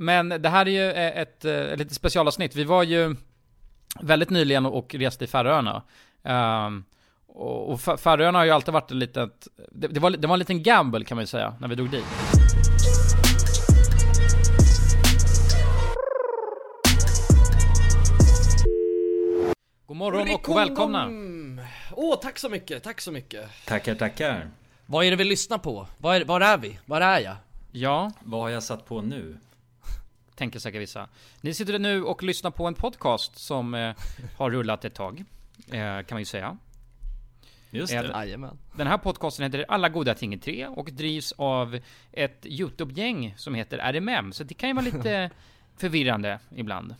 Men det här är ju eh, ett, eh, ett litet specialavsnitt. Vi var ju väldigt nyligen och reste i Färöarna. Um, och och Fä- Färöarna har ju alltid varit en litet, det, det, var, det var en liten gamble kan man ju säga, när vi drog dit. God morgon och välkomna! Åh, tack så mycket, tack så mycket. Tackar, tackar. Vad är det vi lyssnar på? Var är, var är vi? Var är jag? Ja, Vad har jag satt på nu? Tänker säkert vissa. Ni sitter nu och lyssnar på en podcast som eh, har rullat ett tag, eh, kan man ju säga. Just det. Jajamän. Den här podcasten heter Alla goda ting i tre och drivs av ett YouTube-gäng som heter RMM, så det kan ju vara lite förvirrande ibland.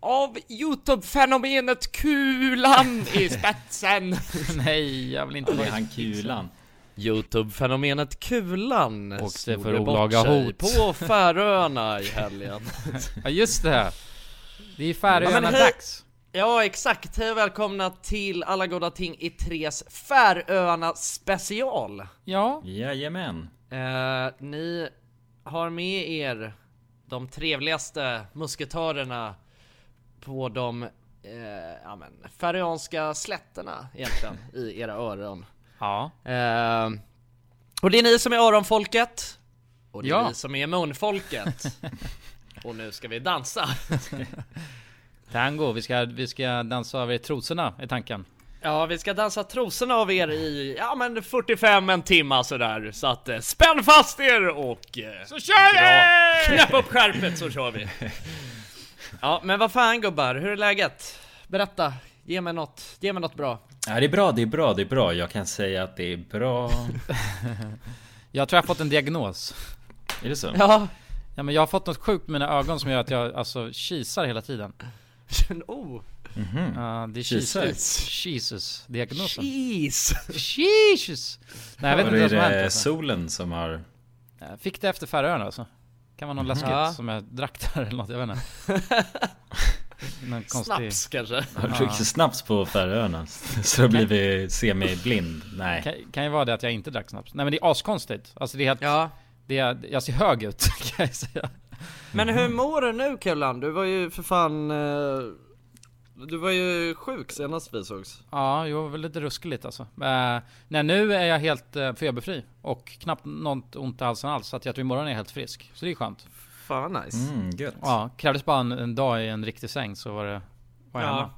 Av Youtube-fenomenet Kulan i spetsen. Nej, jag vill inte Det är vara han kulan. Youtube-fenomenet Kulan Åkte för olaga hot. på Färöarna i helgen. Ja, just det. Det är Ja, Färöarna men hej- dags. Ja, exakt. Hej och välkomna till Alla goda ting i tres Färöarna special. Ja, Jajamän. Eh, ni har med er de trevligaste musketörerna på de eh, ja, men, färöanska slätterna egentligen i era öron. Ja, Eh, och det är ni som är öronfolket och det är Ja. ni som är munfolket. och nu ska vi dansa. tango. Vi ska, vi ska dansa över trosorna, är tanken. Ja, vi ska dansa trosorna av er i, ja men 45 en timma sådär. Så att eh, spänn fast er och... Eh, så kör vi! Knäpp upp skärpet så kör vi. Ja, men vad fan gubbar, hur är läget? Berätta, ge mig något, ge mig något bra. Ja, det är bra, det är bra, det är bra. Jag kan säga att det är bra. Jag tror jag har fått en diagnos. Är det så? Ja, Ja men jag har fått något sjukt med mina ögon som gör att jag alltså kisar hela tiden. oh, Ja, det är? Jesus. Jesus, diagnosen. jeez. Jesus! Nej jag vet inte vad som har hänt det alltså. solen som har... Jag Fick det efter Färöarna alltså. Kan vara någon läskigt Ja. som jag drack där eller något, jag vet inte. Konstig... Snaps kanske. Har du druckit snaps på Färöarna? Så du blivit semi-blind? Nej. Kan, kan ju vara det att jag inte drack snaps. Nej men det är askonstigt. Alltså det är helt... Ja. Det är, jag ser hög ut kan jag säga. Men hur mår du nu Kullan? Du var ju för fan... Eh, du var ju sjuk senast vi sågs. Ja, jo, väl lite ruskigt alltså. Uh, nej, nu är jag helt uh, feberfri. Och knappt något ont i halsen alls. Så att jag tror imorgon är jag helt frisk. Så det är skönt. Fan vad nice. Mm, gött. Ja, krävdes bara en, en dag i en riktig säng så var det... Var jag Ja. hemma.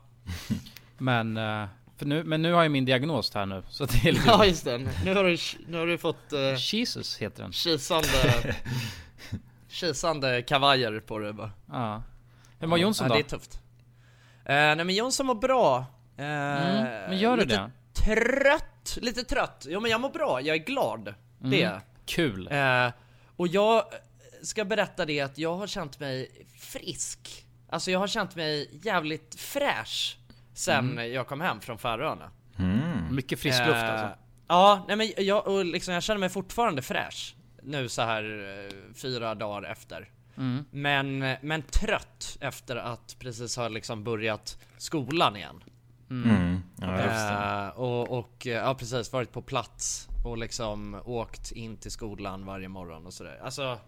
Men, eh, för nu, men nu har jag min diagnos här nu. Så det är lite... Ja just det, nu har du, nu har du fått uh, Jesus heter den. kisande, kisande kavajer på dig bara. Ja. Hur mår Jonsson ja, då? det är tufft. Uh, nej men Jonsson mår bra. Uh, Mm, men gör du lite det? trött, lite trött. Jo men jag mår bra, jag är glad. Det är jag. Kul. Eh, och jag ska berätta det att jag har känt mig frisk. Alltså jag har känt mig jävligt fräsch sen jag kom hem från Färöarna. Mm. Mycket frisk luft Eh, alltså. Ja, nej men jag, och liksom, jag känner mig fortfarande fräsch nu så här eh, fyra dagar efter. Mm. Men, men trött efter att precis ha liksom börjat skolan igen. Mm. Ja, jag förstår. Eh, och, och eh, ja precis, varit på plats och liksom åkt in till skolan varje morgon och sådär. Alltså,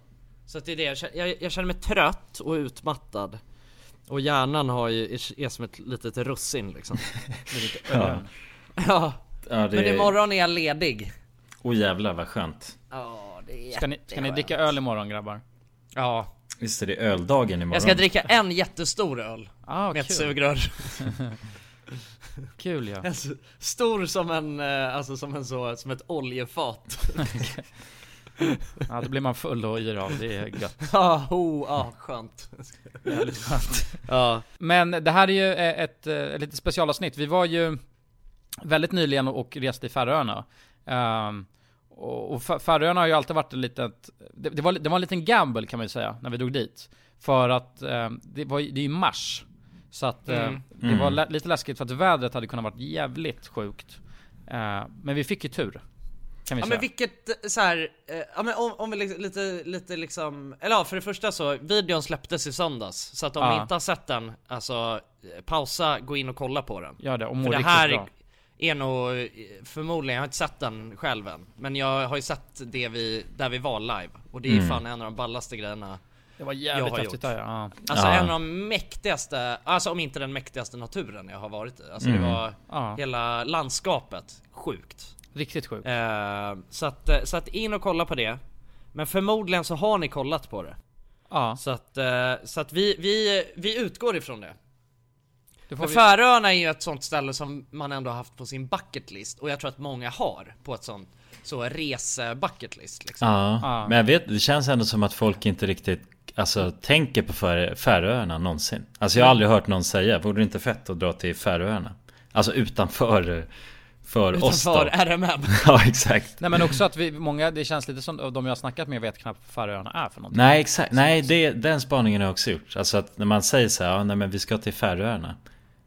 så att det är det, jag känner, jag, jag känner mig trött och utmattad. Och hjärnan har ju, är, är som ett litet russin liksom. Ja. ja, Ja, det men imorgon är jag ledig. Åh jävlar vad skönt. Ja, det är Ska ni, ska ni dricka öl imorgon grabbar? Ja, Just det, det är öldagen imorgon. jag ska dricka en jättestor öl. Ah, Med ett kul. sugrör. Kul ja. Alltså, Stor som en, eh, alltså som en så, som ett oljefat. Ja, då blir man full och yr av. Det är gött. Ja, oh, ja, skönt. Jävligt skönt. Ja. Men det här är ju eh, ett, eh, ett litet specialavsnitt. Vi var ju väldigt nyligen och reste i Färöarna. Um, och och Fä- Färöarna har ju alltid varit ett litet... Det, det, var, det var en liten gamble kan man ju säga, när vi drog dit. För att eh, det, var, ju- det är ju mars. Så att eh, Mm. det var lä- lite läskigt för att vädret hade kunnat varit jävligt sjukt. Eh, men vi fick ju tur. Kan vi Ja säga. men vilket så här, eh, ja men om, om vi liksom, lite, lite liksom, eller ja för det första så, videon släpptes i söndags Så att om Ja. ni inte har sett den, alltså eh, pausa, gå in och kolla på den Gör det, och må För det riktigt här bra. är nog, eh, förmodligen, jag har inte sett den själv än Men jag har ju sett det vi, där vi var live Och det är Mm. fan en av de ballaste grejerna Det var Jag jävligt har häftigt gjort. där ja. Alltså Ja. en av de mäktigaste, alltså om inte den mäktigaste naturen jag har varit i. Alltså Mm. det var ja. hela landskapet, sjukt. Riktigt sjukt. Eh, så, att, eh, så att in och kolla på det. Men förmodligen så har ni kollat på det. Ja, Så att, eh, så att vi, vi, vi utgår ifrån det. det För vi... Färöarna är ju ett sånt ställe som man ändå har haft på sin bucket list och jag tror att många har på ett sånt så rese bucket list liksom. Ja, Ja. men jag vet, det känns ändå som att folk inte riktigt Alltså tänker på Fär- Färöarna någonsin Alltså jag har aldrig hört någon säga, vore det inte fett att dra till Färöarna? Alltså utanför för oss då Utanför RMM. Ja exakt Nej men också att vi, många, det känns lite som de jag har snackat med vet knappt vad Färöarna är för någonting. Nej exakt, nej det, den spaningen har jag också gjort Alltså att när man säger så här, ja nej men vi ska till Färöarna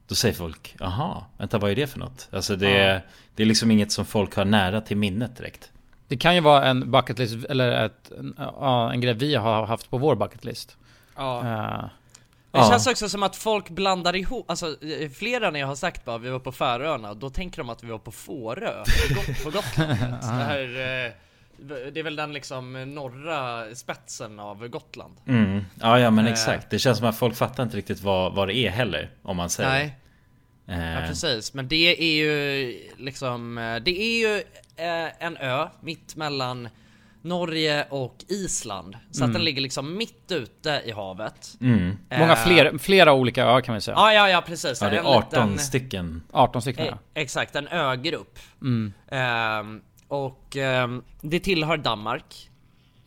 Då säger folk, jaha, vänta vad är det för något? Alltså det, Ja. det är liksom inget som folk har nära till minnet direkt Det kan ju vara en bucket list, eller ett, en, ja, en grej vi har haft på vår bucket list. Ja. Eh, Det Ja. känns också som att folk blandar ihop, alltså eh, flera när jag har sagt bara vi var på Färöarna, då tänker de att vi var på Fårö på, Got- på Gotland. Det, här, eh, det är väl den liksom norra spetsen av Gotland. mm. Ja ja men Eh. exakt, det känns som att folk fattar inte riktigt vad, vad det är heller Om man säger Nej, Eh, ja, precis. Men det är ju liksom, eh, det är ju eh, en ö mitt mellan Norge och Island. Så att den ligger liksom mitt ute i havet. mm. många Eh, fler, flera olika öar kan vi säga. Ja, ja, ja precis. Ja det är 18 liten- stycken 18 stycken Eh, ja. exakt, en ögrupp. Mm. Ehm, och ehm, det tillhör Danmark.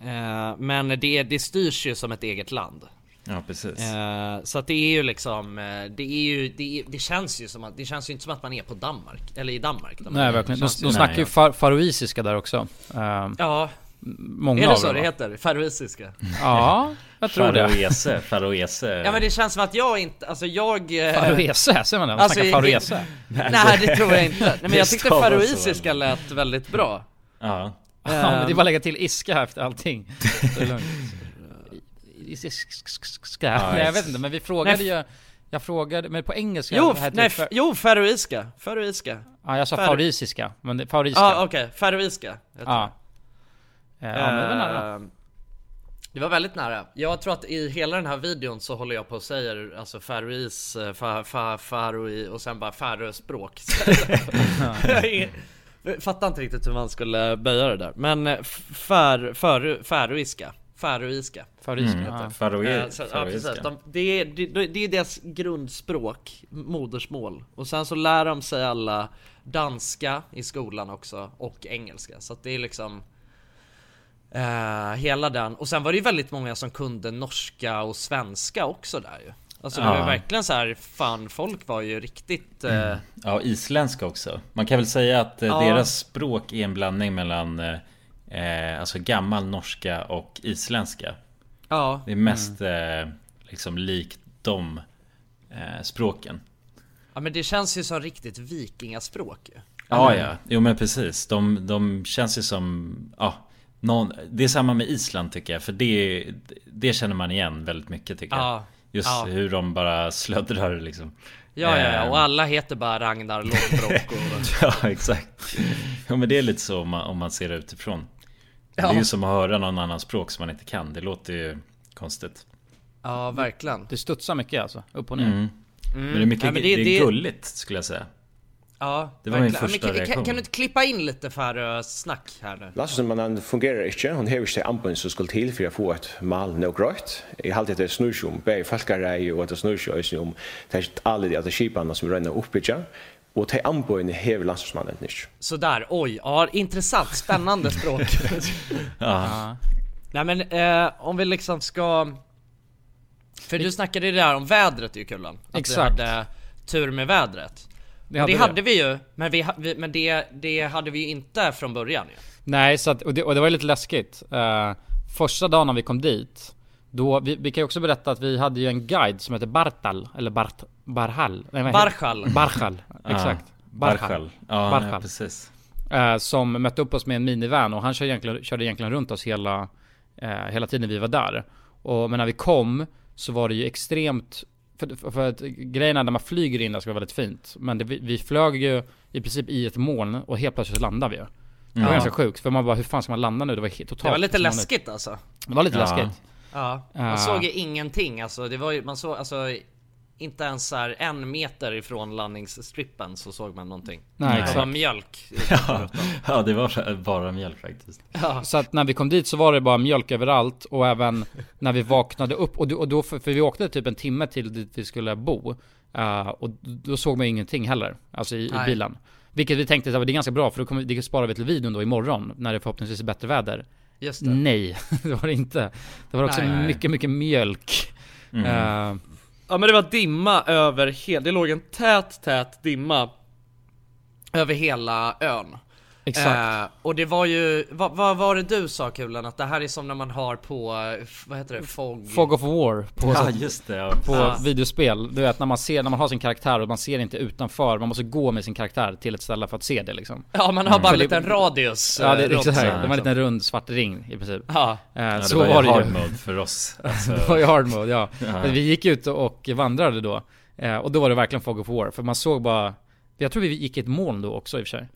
Eh, men det, det styrs ju som ett eget land. Ja precis Eh, så att det är ju liksom, eh, det är ju, det, det känns ju som att, det känns ju inte som att man är på Danmark, eller i Danmark. Nej verkligen. De, de snackar Nej, ju far, faroisiska där också. Eh, Ja, många är det av så dem, det heter? Faroesiska? Ja, jag tror det. Faroese, Faroese Ja men det känns som att jag inte, alltså jag... eh, Faroese, säger man det? Man Alltså, snackar faroese. Nej det tror jag inte. Nej men jag tyckte faroesiska lät väldigt bra. Ja Ja, men det är bara att lägga till iska efter allting. Så är det lugnt. Iska. Nej jag vet inte, men vi frågade ju... Jag frågade, men på engelska Jo, heter nej, jo faroiska, faroiska. Ja jag sa Far- faroisiska, men det, faroiska. Ja okej, faroiska. jag tror. Ja. Eh, Ja, det var nära. Eh, Det var väldigt nära. Jag tror att i hela den här videon så håller jag på och säger alltså farois, eh, fa, fa, faroi och sen bara färöspråk. Jag fattar inte riktigt hur man skulle böja det där. Men eh, fär, fär, färoiska. Färoiska. Faroiska. mm. Ja. Faroe, Eh, så, ja precis, Faroiska de, det, är, det, det är deras grundspråk, modersmål. Och sen så lär de sig alla danska i skolan också, och engelska. Så att det är liksom eh, hela den. Och sen var det ju väldigt många som kunde norska och svenska också där ju. Alltså det var Ja. verkligen så här, fan folk var ju riktigt... Eh, Ja, isländska också. Man kan väl säga att Ja. deras språk är en blandning mellan Alltså gammal norska och isländska. ja, Det är mest eh, liksom likt de språken. ja men det känns ju som riktigt vikingaspråk ju. Ja, ja. Jo men precis. De, de känns ju som... Ja, någon, det är samma med Island tycker jag. För det, det känner man igen väldigt mycket tycker jag. Ja, Just ja. hur de bara slöddrar liksom. ja, ja, ja. Eh, och alla heter bara Ragnar Lodbrok och... Ja exakt. Ja men det är lite så om man, om man ser det utifrån. Det är Ja. ju som att höra någon annan språk som man inte kan. Det låter ju konstigt. Ja, verkligen. Det studsar mycket alltså, upp och ner. Mm. Men det är mycket Ja, men det, det- är gulligt skulle jag säga. Ja, Det var min verkligen. första men, kan, reaktion. kan, kan du inte klippa in lite Färö-snack här nu? Landsmannen fungerar ikke, hun hever ikke ampen som skulle til for å få et mal nok grøyt. Jeg halte at det snur seg om bare folkarei og at det snur om det er alle de at skipene som renner oppbyggja. Og til ampen hever landsmannen ikke. Sådär, oj, ja intressant, spännande språk. Ja. Nej men eh, om vi liksom ska... För du snackade ju där om vädret ju Kullan. Att Exakt. vi hade tur med vädret. Det hade hade, vi. vi ju, men, vi, men det, det hade vi ju inte från början ju. Nej, så att, och, det, och det var ju lite läskigt. Eh, första dagen när vi kom dit, då, vi, vi kan ju också berätta att vi hade ju en guide som heter Bartal, eller Bart, Barhal. Nej, Barchal. Barchal, exakt. Barchal. Ja, Barchal. ja, precis. Eh, som mötte upp oss med en minivan och han körde egentligen, körde egentligen runt oss hela, eh, hela tiden vi var där. Och, men när vi kom så var det ju extremt för, för, att grejen är när man flyger in där ska vara väldigt fint. Men det, vi, vi flög ju i princip i ett moln och helt plötsligt landade vi ju. Det var Ja. ganska sjukt, för man bara hur fan ska man landa nu? Det var helt totalt Det var lite läskigt alltså. Det var lite Ja. läskigt. Ja, man uh. såg ju ingenting alltså. Det var ju, man såg alltså inte ens så här en meter ifrån landningsstrippen så såg man någonting. Nej. Det var mjölk. ja, ja, det var bara mjölk faktiskt. Ja. Så att när vi kom dit så var det bara mjölk överallt och även när vi vaknade upp och, då, och då för, för vi åkte typ en timme till dit vi skulle bo. Uh, och då såg man ingenting heller, alltså i, i bilen. Vilket vi tänkte att det är ganska bra för då kommer, det sparar vi till videon då imorgon när det förhoppningsvis är bättre väder. Just det. Nej, det var det inte. Det var också nej, mycket, mycket mjölk. Mm. Uh, ja men det var dimma över hela, det låg en tät, tät dimma över hela ön. Exakt. Eh, och det var ju, vad, vad, var det du sa Kulan? Att det här är som när man har på, vad heter det? Fog? Fog of War. På, ja just det. Ja. På ja. videospel. Du vet när man ser, när man har sin karaktär och man ser inte utanför. Man måste gå med sin karaktär till ett ställe för att se det liksom. Ja man har mm. bara en liten radius. Ja det, är exakt. Det var en liten rund svart ring i princip. Ja. Eh, ja så var, var det ju. hard mode för oss. Alltså. det var ju hard mode ja. ja. Vi gick ut och vandrade då. Eh, och då var det verkligen Fog of War. För man såg bara, jag tror vi gick i ett moln då också i och för sig.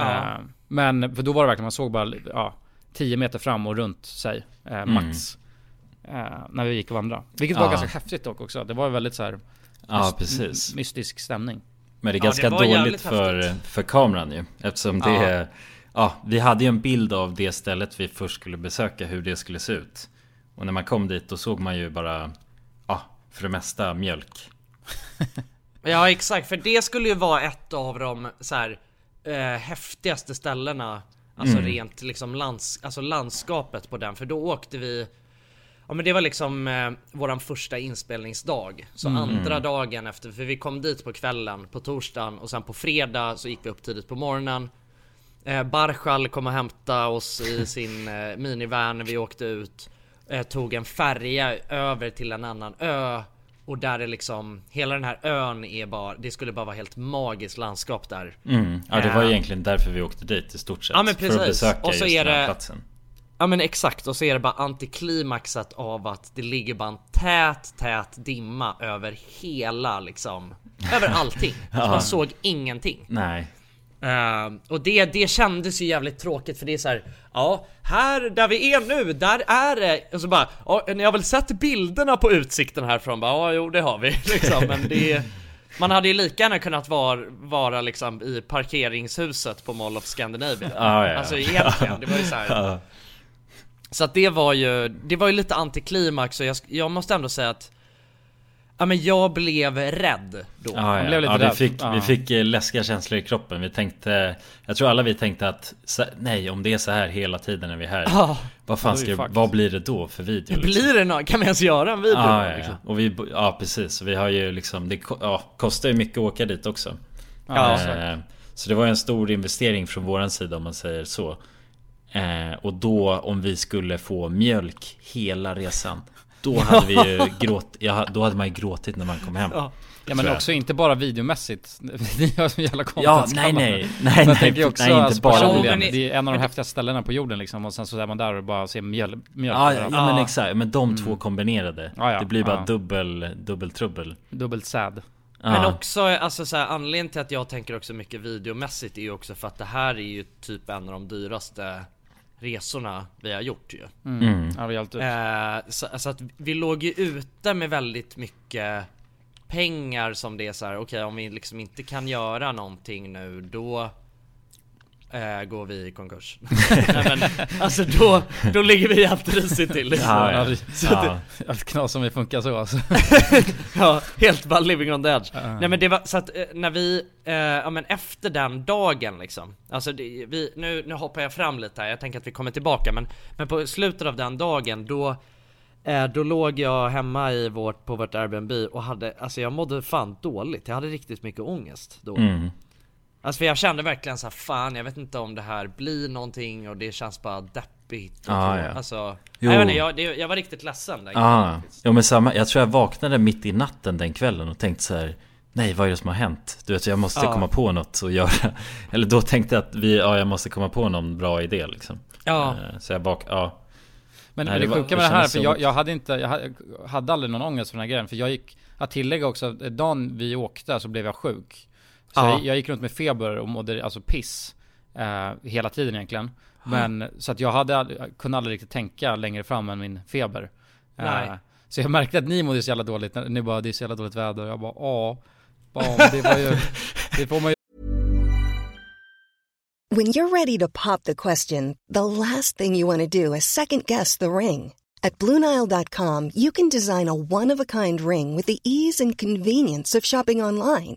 Ja. Uh, men för då var det verkligen, man såg bara ja, 10 meter fram och runt sig, uh, max. Mm. När vi gick och vandrade. Vilket var ganska häftigt dock också. Det var väldigt så här, Ja precis. Mystisk stämning. Men det är ganska det dåligt för, för kameran ju. Eftersom det är Ja, vi hade ju en bild av det stället vi först skulle besöka, hur det skulle se ut. Och när man kom dit då såg man ju bara, ja, för det mesta mjölk. ja exakt, för det skulle ju vara ett av de så här, eh, häftigaste ställena Alltså mm. rent liksom lands, alltså landskapet på den. För då åkte vi Ja men det var liksom eh, våran första inspelningsdag. Så mm. andra dagen efter, för vi kom dit på kvällen på torsdagen och sen på fredag så gick vi upp tidigt på morgonen. Eh, Barschal kom och hämta oss i sin eh, minivan vi åkte ut. Eh, Tog en färja över till en annan ö och där är liksom, hela den här ön är bara, det skulle bara vara helt magiskt landskap där. Mm. Ja det var uh, egentligen därför vi åkte dit i stort sett. Ja men precis. För att besöka och så just är den här det, platsen. Ja men exakt, och så är det bara antiklimaxat av att det ligger bara en tät, tät dimma över hela liksom, över allting. ja. Man såg ingenting. Nej. Uh, och det, det kändes ju jävligt tråkigt för det är så här, ja, här där vi är nu, där är det, och så bara, ja, ni har väl sett bilderna på utsikten härifrån? Bara, ja, jo det har vi liksom, men det man hade ju lika gärna kunnat vara, vara liksom i parkeringshuset på Mall of Scandinavia. Ah, ja. Alltså egentligen, det var ju så här. Så att det var ju, det var ju lite antiklimax och jag, jag måste ändå säga att Ja men jag blev rädd då. Ja, ja. Blev lite ja vi, fick, ja. vi fick eh, läskiga känslor i kroppen. Vi tänkte, jag tror alla vi tänkte att nej om det är så här hela tiden när vi är här. Ja. Vad fan ska, vad blir det då för video? Liksom? Blir det något? Kan vi ens göra en video? Ja, ja, liksom? och vi, ja precis. Vi har ju liksom, det ja, kostar ju mycket att åka dit också. Eh, så det var en stor investering från våran sida om man säger så. Eh, och då om vi skulle få mjölk hela resan då hade vi ju gråt, ja, då hade man ju gråtit när man kom hem. Ja. Ja men också inte bara videomässigt. Ni har så jävla content Ja nej nej. Nej nej. Jag också, nej inte alltså, bara Det är en av de häftigaste ställena på jorden liksom. Och sen så är man där och bara ser mjöl, mjölk. Ja, ja, ja men exakt. Men de mm. två kombinerade. Ja, ja, det blir bara dubbel, dubbel trubbel. Dubbelt sad. Men också, alltså så här, anledningen till att jag tänker också mycket videomässigt är ju också för att det här är ju typ en av de dyraste resorna vi har gjort ju. Mm. Mm. Ja, vi alltid. Eh, så, så, att vi låg ju ute med väldigt mycket pengar som det är så här. okej okay, om vi liksom inte kan göra någonting nu då eh, går vi i konkurs. Nej, men, alltså då, då ligger vi helt risigt till. Liksom. Ja, ja. Så ja. Det, knas som vi funkar så alltså. ja, helt bara living on the edge. Uh. Nej men det var så att eh, när vi, eh, ja men efter den dagen liksom. Alltså det, vi, nu, nu hoppar jag fram lite här, jag tänker att vi kommer tillbaka men, men på slutet av den dagen då eh, då låg jag hemma i vårt, på vårt Airbnb och hade, alltså jag mådde fan dåligt. Jag hade riktigt mycket ångest då. Mm. Alltså för jag kände verkligen så här, fan jag vet inte om det här blir någonting och det känns bara deppigt. Ah, ja. Alltså, jo. jag, vet inte, jag, det, jag var riktigt ledsen den ah. Jo men samma, jag tror jag vaknade mitt i natten den kvällen och tänkte så här, Nej vad är det som har hänt? Du vet jag måste ah. komma på något att göra Eller då tänkte jag att vi, ja jag måste komma på någon bra idé liksom Ja eh, Så jag bak, ja Men, Nej, det, det sjuka med det här, för jag, jag, hade inte, jag hade aldrig någon ångest för den här grejen För jag gick, att tillägga också, dagen vi åkte så blev jag sjuk så jag, jag, gick runt med feber och mådde alltså piss eh, hela tiden egentligen. Men så att jag hade, kunde aldrig riktigt tänka längre fram än min feber. Nej. Eh, Så jag märkte att ni mådde så jävla dåligt, ni bara 'Det är så jävla dåligt väder' jag bara 'Ja' Ja, det var ju, det får man ju When you're ready to pop the question, the last thing you want to do is second guess the ring. At Bluenile.com, you can design a one of a kind ring with the ease and convenience of shopping online.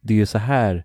det är ju så här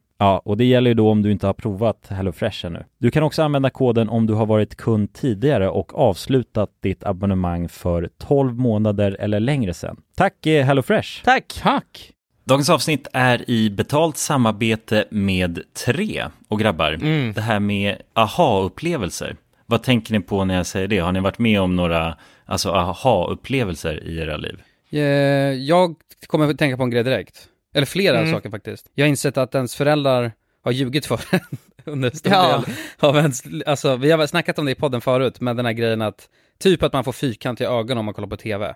Ja, och det gäller ju då om du inte har provat HelloFresh ännu. Du kan också använda koden om du har varit kund tidigare och avslutat ditt abonnemang för 12 månader eller längre sedan. Tack eh, HelloFresh! Tack! Tack! Dagens avsnitt är i betalt samarbete med Tre. Och grabbar, Mm. det här med aha-upplevelser. Vad tänker ni på när jag säger det? Har ni varit med om några alltså, aha-upplevelser i era liv? Eh, Jag kommer att tänka på en grej direkt Eller flera Mm. saker faktiskt Jag har insett att ens föräldrar har ljugit för en under en stor Ja. del av ens, alltså vi har snackat om det i podden förut, med den här grejen att Typ att man får fyrkantiga ögon om man kollar på TV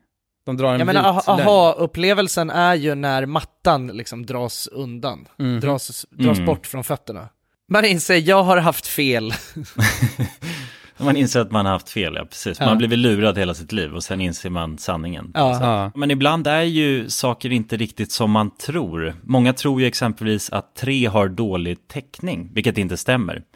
De drar en Jag menar, aha-upplevelsen är ju när mattan liksom dras undan, Mhm. dras, dras Mm. bort från fötterna. Man inser, jag har haft fel. Man inser att man har haft fel, ja precis. Man Ja. har blivit lurad hela sitt liv och sen inser man sanningen. Ja. Ja, Men ibland är ju saker inte riktigt som man tror. Många tror ju exempelvis att tre har dålig täckning, vilket inte stämmer.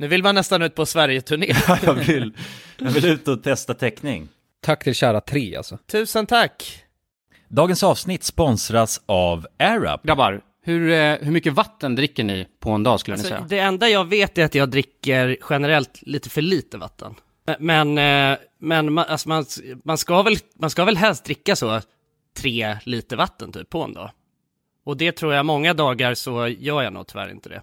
Nu vill man nästan ut på Sverige-turné. Ja, jag vill, jag vill ut och testa täckning. Tack till kära tre alltså. Tusen tack! Dagens avsnitt sponsras av AirUp. Grabbar, hur, eh, hur mycket vatten dricker ni på en dag skulle ni Alltså, säga? det enda jag vet är att jag dricker generellt lite för lite vatten. Men, eh, men man, alltså man, man, ska väl, man ska väl helst dricka så tre liter vatten typ på en dag. Och det tror jag många dagar så gör jag nog tyvärr inte det.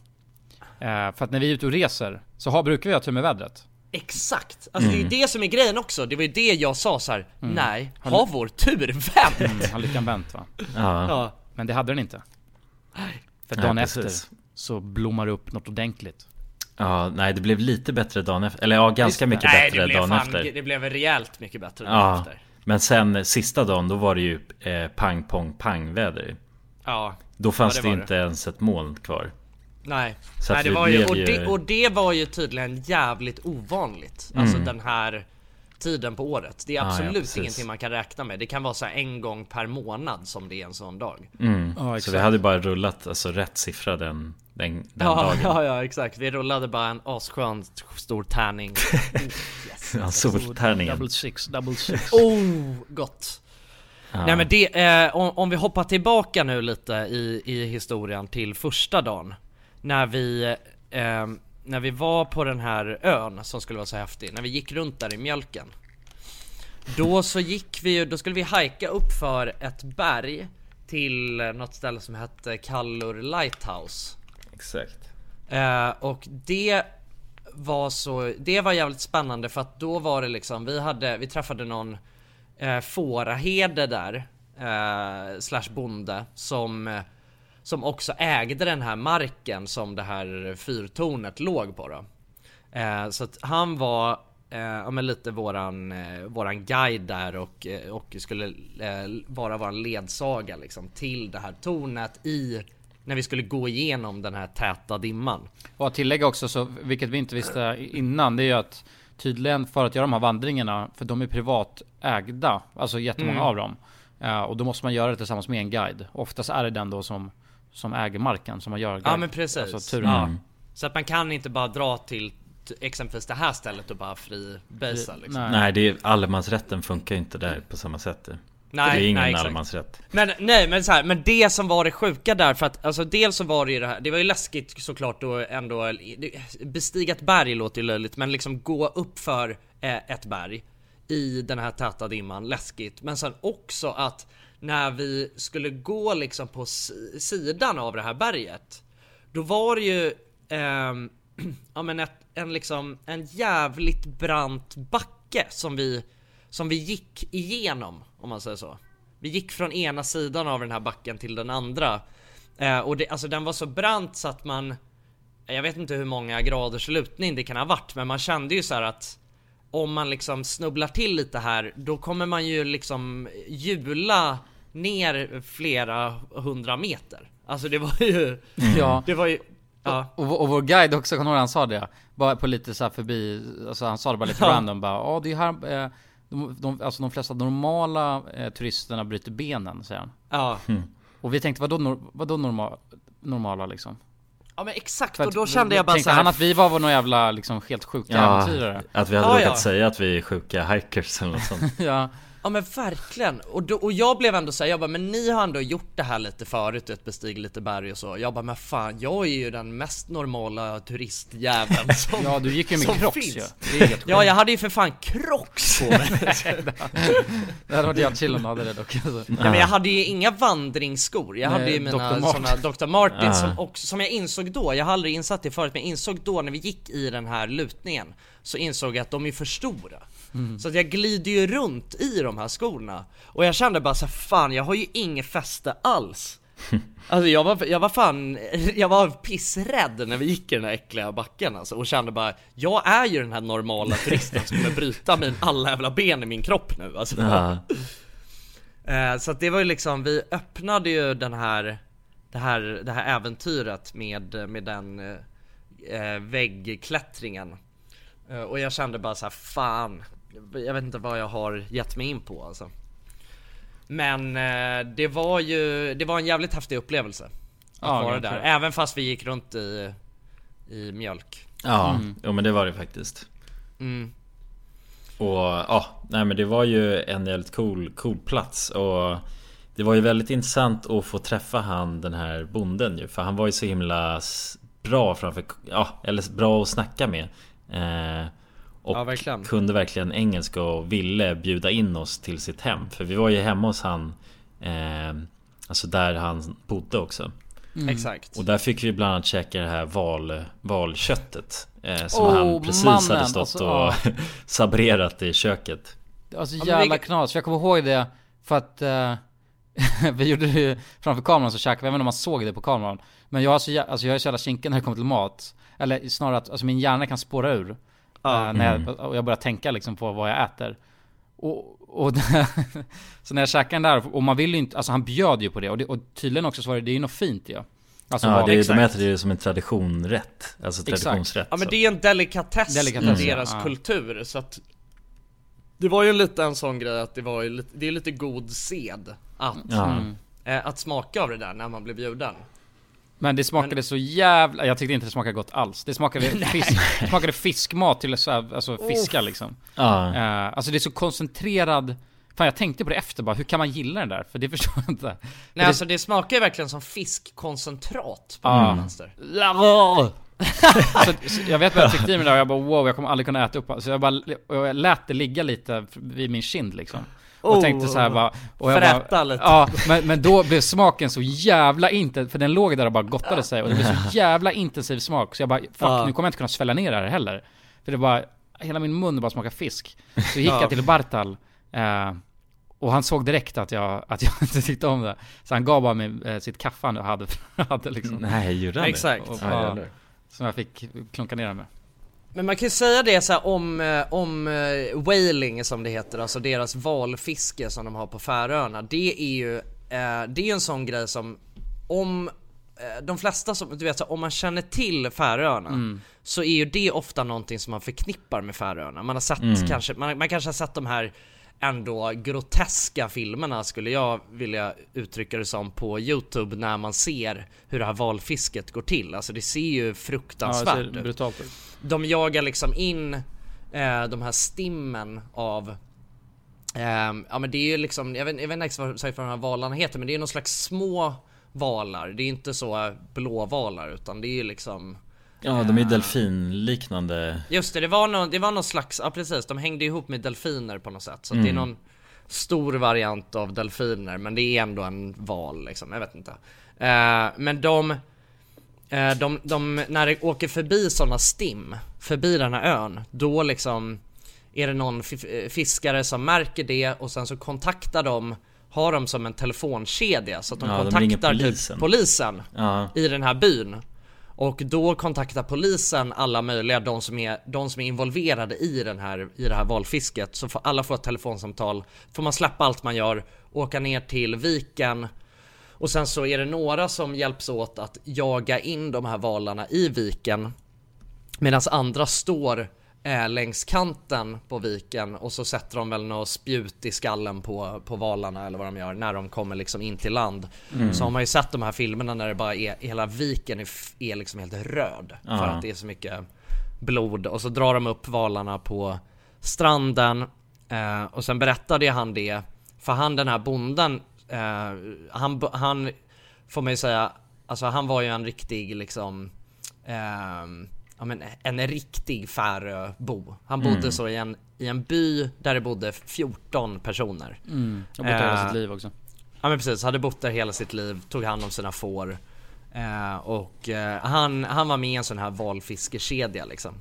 Eh, för att när vi är ute och reser så har, brukar vi ha tur med vädret. Exakt! Alltså det är ju det som är grejen också, det var ju det jag sa så här. nej, Har ha vår tur vänt! Mm, har lyckan vänt va. Ja, Ja. Men det hade den inte. För dagen precis. efter så blommar det upp något ordentligt. ja, nej det blev lite bättre dagen efter. Eller ja, ganska mycket Nej, bättre det blev dagen fan, efter. det blev rejält mycket bättre dagen Ja, efter. men sen sista dagen då var det ju eh, pang pong pang väder. Ja. Då fanns Ja, det, det inte ens ett moln kvar. Nej, Så Nej det var ju, och, det, och det var ju tydligen jävligt ovanligt. Alltså den här tiden på året. Det är Mm. Ja, ja, absolut ingenting man kan räkna med. Det kan vara så här en gång per månad som det är en sån dag. Mm. Ja, så vi hade bara rullat alltså rätt siffra den, den, den Ja, dagen. ja, ja, exakt. Vi rullade bara en asskön stor tärning. Oh, yes. Ja, soltärningen. Double six, double six. Oh, gott! Ja. Nej men det, eh, om, om vi hoppar tillbaka nu lite i, i historien till första dagen. När vi, eh, när vi var på den här ön som skulle vara så häftig, när vi gick runt där i mjölken. Då så gick vi då skulle vi hajka upp för ett berg till något ställe som hette Kallur Lighthouse. Exakt. Eh, och det var så, det var jävligt spännande för att då var det liksom, vi hade, vi träffade någon eh, fåraherde där, eh, slash bonde, som, eh, som också ägde den här marken som det här fyrtornet låg på då. Eh, så att han var eh, ja, men lite våran, eh, våran guide där och, och skulle vara våran ledsaga liksom till det här tornet i när vi skulle gå igenom den här täta dimman. Och att tillägga också, så, vilket vi inte visste innan, det är ju att tydligen för att göra de här vandringarna, för de är privat ägda, alltså jättemånga Mm. av dem. Och då måste man göra det tillsammans med en guide. Oftast är det den då som, som äger marken som man gör. Ja men precis. Alltså, turen. ja. Så att man kan inte bara dra till exempelvis det här stället och bara fri basea liksom. Nej. Nej, det är, allemansrätten funkar inte där på samma sätt. Nej, det är ingen nej, allemansrätt. Men nej men så här, men det som var det sjuka där för att alltså dels så var det ju det här, det var ju läskigt såklart då ändå Bestiga ett berg låter ju löjligt men liksom gå upp för eh, ett berg i den här täta dimman, läskigt. Men sen också att när vi skulle gå liksom på sidan av det här berget Då var det ju eh, ja men ett, en liksom en jävligt brant backe som vi som vi gick igenom om man säger så. Vi gick från ena sidan av den här backen till den andra eh, och det, alltså den var så brant så att man jag vet inte hur många graders lutning det kan ha varit men man kände ju så här att om man liksom snubblar till lite här då kommer man ju liksom hjula ner flera hundra meter. Alltså det var ju, Ja. det var ju, ja. Och, och vår guide också, kommer han sa det? Bara på lite så här förbi, alltså han sa det bara lite Ja. random bara, ja det är här, eh, de, de, alltså de flesta normala eh, turisterna bryter benen, säger han. Ja. Och vi tänkte, vadå, nor- vadå norma, normala liksom? Ja men exakt, För och att då kände jag bara tänkte så här, han att vi var några jävla liksom helt sjuka Ja, äventyrare? att vi hade Ja, råkat ja. säga att vi är sjuka hikers eller något sånt. Ja. Ja men verkligen, och, då, och jag blev ändå såhär, jag bara men ni har ändå gjort det här lite förut, ett bestig lite berg och så Jag bara men fan, jag är ju den mest normala turistjäveln som Ja, du gick ju med Crocs ju. Helt Ja jag hade ju för fan Crocs på mig Det hade varit jävligt chill om du hade det dock alltså. Ja, men jag hade ju inga vandringsskor, jag Nej, hade ju Dr. mina Martens. såna Dr. Martens Ah. som, också, som jag insåg då, jag har aldrig insatt det förut men jag insåg då när vi gick i den här lutningen Så insåg jag att de är för stora. Så att jag glider ju runt i de här skorna. Och jag kände bara så här, fan jag har ju inget fäste alls. Alltså jag var, jag var fan, jag var pissrädd när vi gick i den här äckliga backen alltså. Och kände bara Jag är ju den här normala turisten som kommer bryta min alla jävla ben i min kropp nu alltså. Ja. Eh, Så att det var ju liksom, vi öppnade ju den här Det här, det här äventyret med, med den eh, väggklättringen Och jag kände bara så här, fan Jag vet inte vad jag har gett mig in på alltså. Men eh, det var ju, det var en jävligt häftig upplevelse Att Ja, vara där, även fast vi gick runt i, i mjölk. Ja, jo men det var det faktiskt. mm. Och ja, nej men det var ju en jävligt cool, cool plats. Och Det var ju väldigt intressant att få träffa han den här bonden ju. För han var ju så himla bra framför, ja eller bra att snacka med. eh, Och Ja, verkligen. kunde verkligen engelska och ville bjuda in oss till sitt hem. För vi var ju hemma hos han eh, Alltså där han bodde också. Exakt. Och där fick vi bland annat käka det här val, valköttet eh, Som Oh, han precis mannen, hade stått alltså, och sabrerat i köket. Det var så men jävla knas, jag kommer ihåg det för att eh, Vi gjorde det ju framför kameran så käkade vi, jag vet inte om man såg det på kameran Men jag, har så, jä- alltså jag är så jävla kinkig när det kommer till mat. Eller snarare att alltså min hjärna kan spåra ur eh, när jag, och jag börjar tänka liksom på vad jag äter. Och, och så när jag käkade den där, och man vill ju inte, alltså han bjöd ju på det. Och, det, och tydligen också så var det, det är ju något fint ju. Alltså Ja, det är, de äter det ju som en traditionrätt. Alltså traditionsrätt Ja men det är en delikatess, Delikatess, i ja. deras Ja. kultur så att Det var ju lite en sån grej att det var ju lite, det är lite god sed att, Ja. eh, att smaka av det där när man blir bjuden Men det smakade så jävla, jag tyckte inte det smakade gott alls. Det smakade, fisk, det smakade fiskmat till så här, alltså fiskar liksom. Ja. Eh, alltså det är så koncentrerad, fan jag tänkte på det efter bara, hur kan man gilla den där? För det förstår jag inte. Nej det, alltså det smakar ju verkligen som fiskkoncentrat på Ja. mm. vänster så, så jag vet vad jag tyckte i mig där och jag bara wow, jag kommer aldrig kunna äta upp Så jag bara, jag lät det ligga lite vid min kind liksom. Och Oh. tänkte så här bara, och jag bara, lite. Ja, men, men då blev smaken så jävla intensiv, för den låg där och bara gottade sig och det blev så jävla intensiv smak så jag bara, fuck Ja. nu kommer jag inte kunna svälja ner det här heller. För det bara, hela min mun bara smakar fisk. Så gick Ja. jag till Bartal, eh, och han såg direkt att jag, att jag inte tyckte om det. Så han gav bara mig eh, sitt kaffe han hade, hade liksom. Nej, gjorde han det? Exakt. Och Ja, bara, jävlar. som jag fick klunka ner med. Men man kan ju säga det så om, eh, om eh, whaling som det heter, alltså deras valfiske som de har på Färöarna. Det är ju, eh, det är en sån grej som om de flesta som, du vet så om man känner till Färöarna så är ju det ofta någonting som man förknippar med Färöarna. Man har sett kanske, man, man kanske har sett de här ändå groteska filmerna skulle jag vilja uttrycka det som på Youtube när man ser hur det här valfisket går till. Alltså det ser ju Ja, fruktansvärt ser ut de jagar liksom in eh, de här stimmen av ehm, Ja men det är ju liksom, jag vet, jag vet inte exakt vad, de här valarna heter men det är någon slags små valar. Det är inte så eh, blåvalar utan det är ju liksom Ja, de är delfinliknande Just det, det var någon, det var någon slags, ja precis, de hängde ihop med delfiner på något sätt. Så att det är någon stor variant av delfiner men det är ändå en val liksom, jag vet inte. Eh, men de, eh, de, de, när det åker förbi sådana stim, förbi den här ön, då liksom är det någon fiskare som märker det och sen så kontaktar de, har de som en telefonkedja så att de Ja, de ringer kontaktar polisen. Typ polisen Ja, i den här byn. Och då kontaktar polisen alla möjliga, de som är, de som är involverade i, den här, i det här valfisket. Så får alla får ett telefonsamtal, får man släppa allt man gör, åka ner till viken. Och sen så är det några som hjälps åt att jaga in de här valarna i viken. Medan andra står eh, längs kanten på viken och så sätter de väl något spjut i skallen på, på valarna eller vad de gör när de kommer liksom in till land. Mm. Så har man ju sett de här filmerna när det bara är, hela viken är, är liksom helt röd för Ja. att det är så mycket blod och så drar de upp valarna på stranden eh, och sen berättade han det för han den här bonden eh, han, han får man ju säga alltså han var ju en riktig liksom ehm, ja, men en riktig Färöbo. Han bodde Mm. så i en, i en by där det bodde 14 personer. Mm, har bott där hela Eh, sitt liv också. Ja men precis, hade bott där hela sitt liv, tog hand om sina får. Eh, och eh, han, han var med i en sån här valfiskekedja liksom.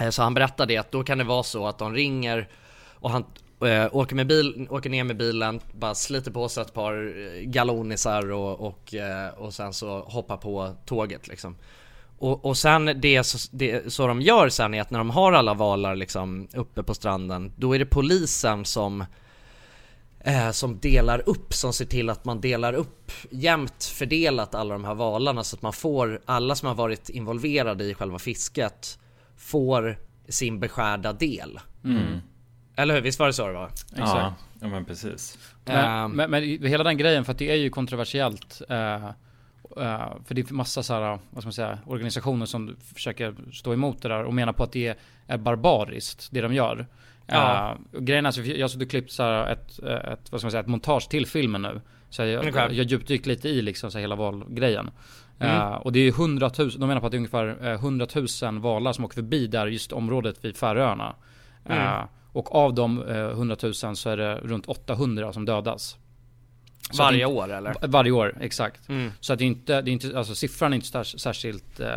Eh, så han berättade att då kan det vara så att de ringer och han eh, åker, med bil, åker ner med bilen, bara sliter på sig ett par eh, galonisar och, och, och sen så hoppar på tåget liksom. Och, och sen det så, det så de gör sen är att när de har alla valar liksom uppe på stranden, då är det polisen som eh, som delar upp, som ser till att man delar upp jämnt fördelat alla de här valarna så att man får, alla som har varit involverade i själva fisket får sin beskärda del. Mm. Eller hur? Visst var det så det var? Ja, ja men precis. Men, Ehm. men, men hela den grejen, för att det är ju kontroversiellt. eh, eh, för det är massa så här, vad ska man säga, organisationer som försöker stå emot det där och menar på att det är barbariskt, det de gör. Ja. Eh, och grejen är, så jag har suttit och klippt så här ett, ett, vad ska man säga, ett montage till filmen nu. Så jag, Okej. jag, jag lite i liksom så hela valgrejen. Mm. Eh, och det är hundratusen, de menar på att det är ungefär eh, hundratusen valar som åker förbi där just området vid Färöarna. Mm. Eh, och av de eh, hundratusen så är det runt 800 som dödas. Så att Varje det- år eller? Varje år, exakt. Mm. Så att det är inte, det är inte, alltså siffran är inte sär, särskilt eh,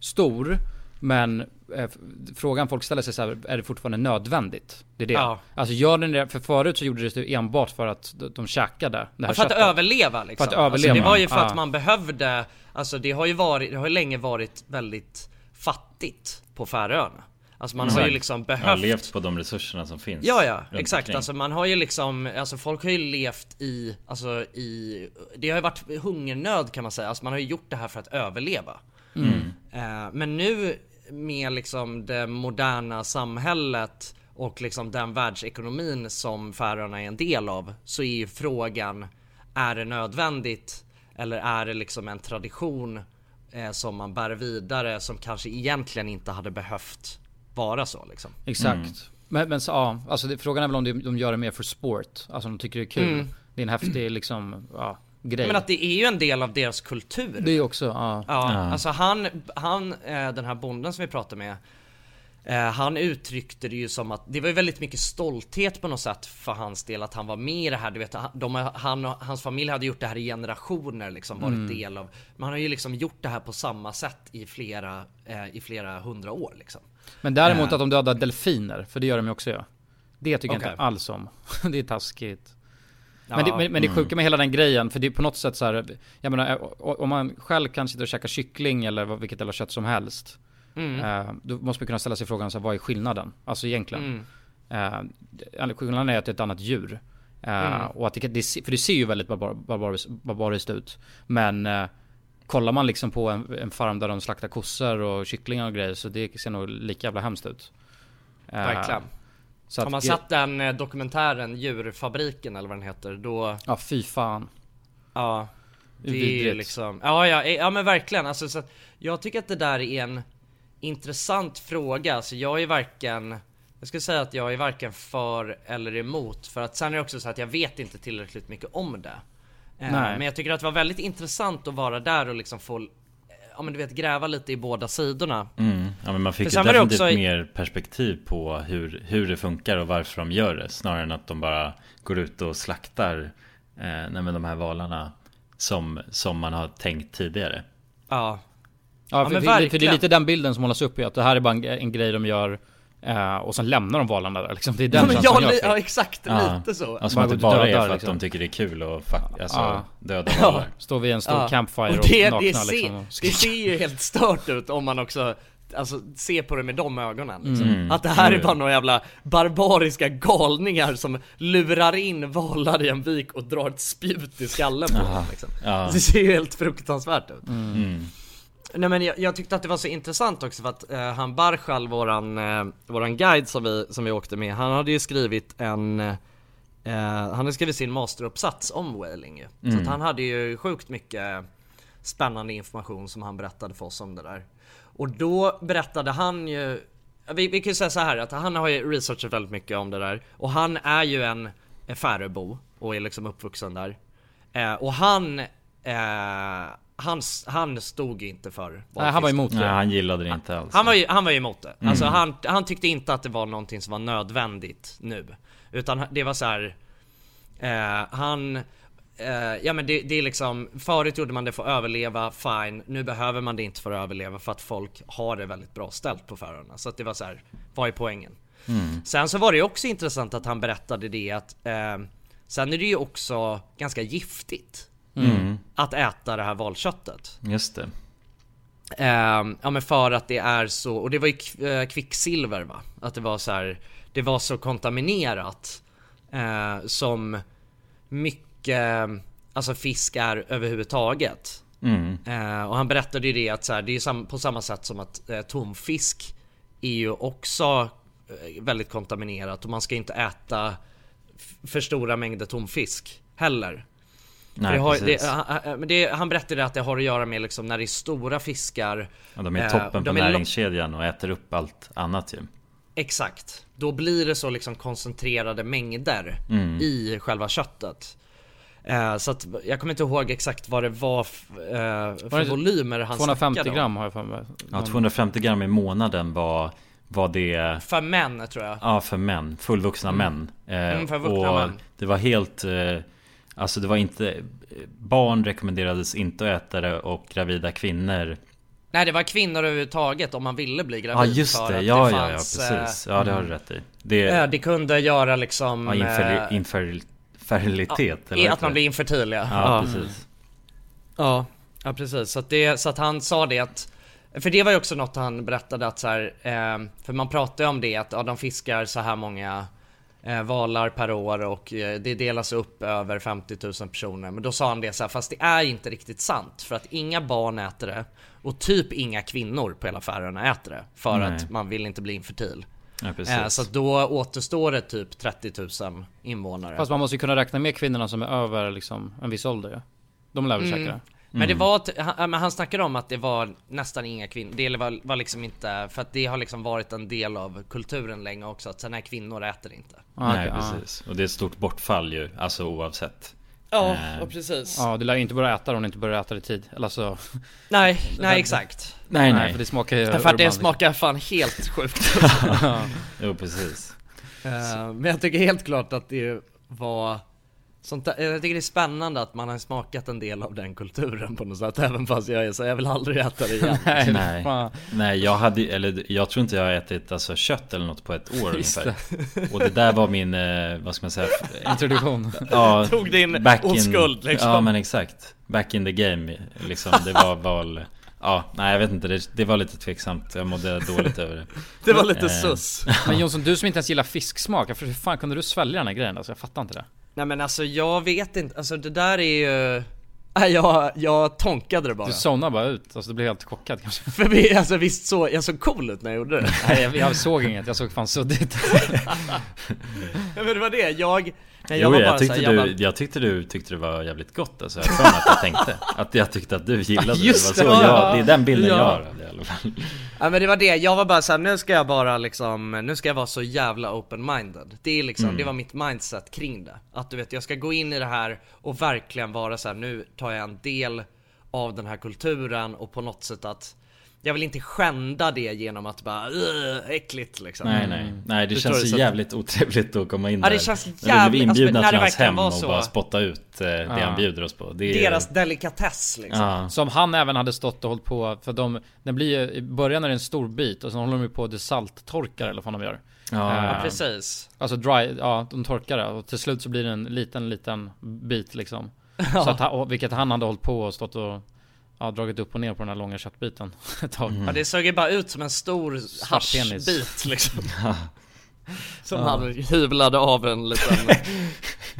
stor. Men eh, frågan folk ställer sig så här, är det fortfarande nödvändigt? Det är det. Ja. Alltså gör den det, för förut så gjorde det enbart för att de, de käkade det här Ja, för att köttet. överleva liksom. För att överleva. Alltså, det var ju för Ja. att man behövde, alltså det har ju varit, det har ju länge varit väldigt fattigt på Färöarna. Alltså man har ju liksom Ja, behövt levt på de resurserna som finns. Ja ja, exakt. omkring. Alltså man har ju liksom, alltså folk har ju levt i, alltså i, det har ju varit hungernöd kan man säga. Alltså man har ju gjort det här för att överleva. Mm. Eh, men nu med liksom det moderna samhället och liksom den världsekonomin som Färöarna är en del av så är ju frågan, är det nödvändigt? Eller är det liksom en tradition eh, som man bär vidare som kanske egentligen inte hade behövt vara så liksom? Exakt. Mm. Men, men så, ja, alltså det, frågan är väl om de, de gör det mer för sport. Alltså de tycker det är kul. Mm. Det är en häftig liksom, ja, grej. Men att det är ju en del av deras kultur. det är också, ja. Ja, Ja. alltså han, han eh, den här bonden som vi pratade med eh, Han uttryckte det ju som att det var ju väldigt mycket stolthet på något sätt för hans del att han var med i det här. Du vet, han, de, han och hans familj hade gjort det här i generationer liksom, varit Mm. del av. Man har ju liksom gjort det här på samma sätt i flera, eh, i flera hundra år liksom. Men däremot Eh. att de dödar delfiner, för det gör de ju också ja. Det tycker jag Okej. inte alls om. det är taskigt. Ja, Men, det, men, men det Mm. sjuka med hela den grejen, för det är på något sätt så här, jag menar, eh, om man själv kan sitta och käka kyckling eller vad- vilket jävla kött som helst. mm. Eh, då måste man kunna ställa sig frågan, så här, vad är skillnaden? Alltså egentligen. Mm. Eh, skillnaden är att det är ett annat djur. Eh, Mm. och att det, det, för det ser ju väldigt barbar, barbariskt, barbariskt ut. Men kollar man liksom på en, en farm där de slaktar kossor och kycklingar och grejer så det ser nog lika jävla hemskt ut. Eh, Verkligen. Så Har att man det- sett den eh, dokumentären Djurfabriken eller vad den heter då Ja fy fan. Ja Det Det är vidrigt. liksom, ja ja, ja men verkligen alltså, så Jag tycker att det där är en intressant fråga, alltså jag är varken Jag skulle säga att jag är varken för eller emot, för att sen är det också så att jag vet inte tillräckligt mycket om det Eh, Nej. Men jag tycker att det var väldigt intressant att vara där och liksom få Ja men du vet gräva lite i båda sidorna Mm. Ja men man fick ju definitivt också mer perspektiv på hur, hur det funkar och varför de gör det Snarare än att de bara går ut och slaktar eh, nej, de här valarna som, som man har tänkt tidigare Ja Ja, för, men för, för det är lite den bilden som målas upp i att det här är bara en, en grej de gör eh, och sen lämnar de valarna där liksom. Det är den Ja, jag, jag ja exakt, Ja. lite så Alltså Bara att det bara och är för liksom. att de tycker det är kul och fak- alltså, Ja. döda Ja. valar Står vid en stor Ja. campfire och, och det, nakna det, ser, liksom. och det ser ju helt stört ut om man också Alltså ser på det med de ögonen liksom. Mm. Att det här är Mm. bara några jävla barbariska galningar som lurar in valar i en vik och drar ett spjut i skallen på dem liksom. Ja. Det ser ju helt fruktansvärt ut Mm. Nej men jag, jag, tyckte att det var så intressant också för att eh, han Barshal, våran, eh, våran guide som vi, som vi åkte med, han hade ju skrivit en eh, han hade skrivit sin masteruppsats om whaling ju. Mm. Så att han hade ju sjukt mycket spännande information som han berättade för oss om det där. Och då berättade han ju vi, vi kan ju säga så här att han har ju researchat väldigt mycket om det där och han är ju en Färöbo och är liksom uppvuxen där. Eh, och han eh, han, han stod inte för Nej han var emot det. Nej han gillade det inte alls. Han var han var emot det. Mm. Alltså han, han tyckte inte att det var någonting som var nödvändigt nu. Utan det var så här, eh, han Uh, ja men det, det, är liksom, förut gjorde man det för att överleva, fine. Nu behöver man det inte för att överleva för att folk har det väldigt bra ställt på Färöarna. Så att det var så här, vad är poängen? Mm. Sen så var det ju också intressant att han berättade det att uh, Sen är det ju också ganska giftigt mm. Att äta det här valköttet. Just det. Uh, ja men för att det är så, och det var ju kvicksilver va? Att det var så här, det var så kontaminerat Som mycket alltså fisk är överhuvudtaget. Mm. Eh, och han berättade ju det att så här, det är på samma sätt som att eh, tomfisk är ju också eh, väldigt kontaminerat och man ska inte äta för stora mängder tomfisk heller. Nej, har, det, han, det, han berättade att det har att göra med liksom när det är stora fiskar ja, De är toppen eh, på näringskedjan och äter upp allt annat ju. Exakt. Då blir det så liksom koncentrerade mängder mm. i själva köttet. Eh, så att jag kommer inte ihåg exakt vad det var eh, för var volymer han 250 gram har jag för mig. Ja 250 gram i månaden var var det För män tror jag. Ja för män, fullvuxna mm. män. Eh, mm, för vuxna och män. det var helt eh, Alltså det var inte Barn rekommenderades inte att äta det och gravida kvinnor Nej det var kvinnor överhuvudtaget om man ville bli gravid Ja just det, ja, det fanns, ja ja precis Ja det har du rätt i Det, det kunde göra liksom Ja, infer, infer, Fertilitet? Ja, eller att man blir infertil ja. Ja, precis. Ja, ja precis. Så att, det, så att han sa det att för det var ju också något han berättade att så här, eh, för man pratar ju om det att ja, de fiskar så här många eh, valar per år och eh, det delas upp över 50 000 personer. Men då sa han det så här, fast det är inte riktigt sant för att inga barn äter det och typ inga kvinnor på hela Färöarna äter det för Nej. att man vill inte bli infertil. Ja, eh, så då återstår det typ 30 000 invånare. Fast man måste ju kunna räkna med kvinnorna som är över liksom en viss ålder. De lär väl mm. käka det. Men det mm. var, han, han snackade om att det var nästan inga kvinnor, det var, var liksom inte, för att det har liksom varit en del av kulturen länge också, att sen är kvinnor äter inte. Ah, Nej precis, och det är ett stort bortfall ju, alltså oavsett. Ja, eh. precis. Ja, du lär ju inte börja äta om du inte börjar äta i tid. Eller så... Nej, nej exakt. Nej, nej. För det smakar ju... För att det smakar fan helt sjukt. jo, precis. Uh, men jag tycker helt klart att det var Sånt där, jag tycker det är spännande att man har smakat en del av den kulturen på något sätt Även fast jag är så, jag vill aldrig äta det igen. Nej, nej. nej jag hade, eller jag tror inte jag har ätit alltså, kött eller något på ett år ungefär. Och det där var min, eh, vad ska man säga Introduktion. Ja, Tog din oskuld liksom. Ja men exakt. Back in the game liksom, det var val Ja, nej jag vet inte, det, det, var lite tveksamt, jag mådde dåligt över det. Det var lite eh. sus. Men Jonsson, du som inte ens gillar fisksmak, hur fan kunde du svälja den här grejen? Alltså jag fattar inte det Nej men alltså jag vet inte, alltså det där är ju Nej jag, jag tonkade det bara. Du zonade bara ut, alltså du blev helt chockad kanske. För vi, alltså visst så, jag såg cool ut när jag gjorde det. Nej jag, jag såg inget, jag såg fan suddigt Ja men det var det, jag Nej, jag, jo, jag, tyckte här, du, jag, bara... jag, tyckte du tyckte det var jävligt gott alltså, jag för att jag tänkte Att jag tyckte att du gillade Just det, det var så ja. jag, det är den bilden ja. jag har i alla fall Ja men det var det, jag var bara såhär, nu ska jag bara liksom, nu ska jag vara så jävla open-minded Det är liksom, mm. det var mitt mindset kring det Att du vet, jag ska gå in i det här och verkligen vara så här, nu tar jag en del av den här kulturen och på något sätt att jag vill inte skända det genom att bara äckligt liksom. Nej nej, nej det känns så jävligt otrevligt att komma in ja, där. det känns jävligt, När vi blir inbjudna alltså, till hans hem och bara spotta ut eh, det ja. han bjuder oss på. Det är... Deras delikatess liksom. Ja. Som han även hade stått och hållit på, för de, det blir ju, i början är det en stor bit och sen håller de ju på att salttorkar eller vad de gör. Ja, uh, precis. Alltså dry, ja de torkar det och till slut så blir det en liten, liten bit liksom. Så att, vilket han hade hållit på och stått och ja, dragit upp och ner på den här långa köttbiten ett tag. Mm. Ja, det såg ju bara ut som en stor haschbit liksom. Som ja. han hyvlade av en liten...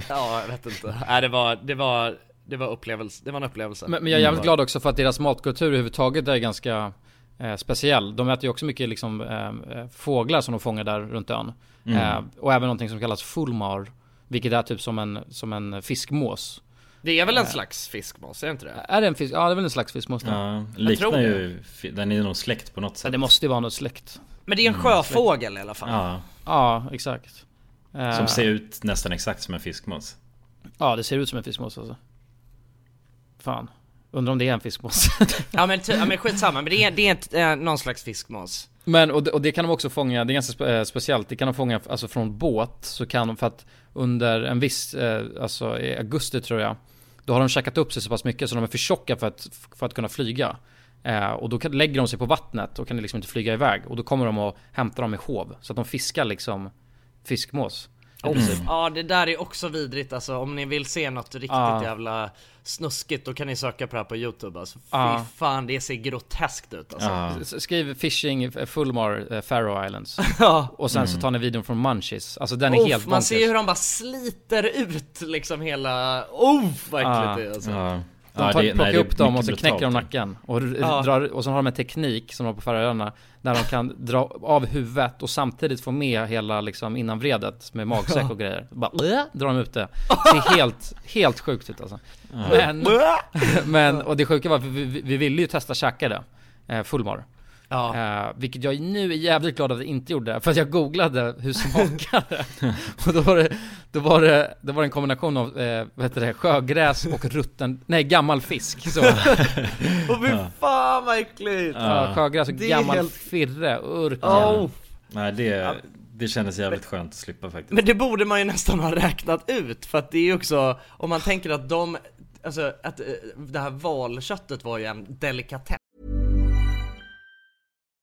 ja, jag vet inte. Nej, det var, det var... det var upplevelse, det var en upplevelse. Men, men jag är jävligt glad också för att deras matkultur överhuvudtaget är ganska eh, speciell. De äter ju också mycket liksom eh, eh fåglar som de fångar där runt ön. Mm. Eh, och även någonting som kallas fulmar. Vilket är typ som en, som en fiskmås. Det är väl en slags fiskmås, är det inte det? Är det en fisk? Ja det är väl en slags fiskmås. Ja, liknar ju, den är nog släkt på något sätt. Ja, det måste ju vara något släkt. Men det är en mm, sjöfågel i alla fall. Ja, ja exakt. Som ser ut nästan exakt som en fiskmås. Ja det ser ut som en fiskmås alltså. Fan. Undrar om det är en fiskmås. ja men, ja, men skitsamma, men det är, det är ett, eh, någon slags fiskmås. Men och det, och det, kan de också fånga, det är ganska spe, eh, speciellt, det kan de fånga alltså från båt så kan de för att under en viss, eh, alltså i augusti tror jag, då har de käkat upp sig så pass mycket så de är för tjocka för att, för att kunna flyga. Eh, och då kan, lägger de sig på vattnet och kan liksom inte flyga iväg och då kommer de och hämtar dem i hov. Så att de fiskar liksom fiskmås. Mm. Ja det där är också vidrigt alltså, om ni vill se något riktigt ah. jävla snuskigt då kan ni söka på det här på youtube alltså. Fy ah. fan det ser groteskt ut alltså. Ah. Skriv fishing Fulmar uh, Faroe Islands. Och sen mm. så tar ni videon från Munchies. Alltså den är Uff, helt Man bonkers. ser hur de bara sliter ut liksom hela, oh vad äckligt det är alltså. De tar, ja, det, plockar nej, upp dem och så knäcker de nacken och, ja. drar, och så har de en teknik som de har på Färöarna Där de kan dra av huvudet och samtidigt få med hela liksom innanvredet med magsäck och grejer. Bara drar de ut det. Det är helt, helt sjukt ut alltså. Men, men och det sjuka var att vi, vi, vi ville ju testa käka det eh, Fullmar Ja. Uh, vilket jag nu är jävligt glad att jag inte gjorde, för att jag googlade hur smakar det? och då var det, då var det, då var det en kombination av, eh, vad heter det, sjögräs och rutten, nej gammal fisk så. och fy fan vad äckligt! Ja, sjögräs och gammal helt... firre, urk. Oh. Nej det, det kändes jävligt skönt att slippa faktiskt. Men det borde man ju nästan ha räknat ut, för att det är ju också, om man tänker att de, alltså att eh, det här valköttet var ju en delikatess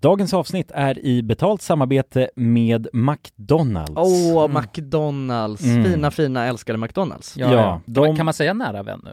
Dagens avsnitt är i betalt samarbete med McDonalds. Åh, oh. McDonalds! Mm. Fina, fina, älskade McDonalds. Ja, ja de... kan man säga nära vän nu?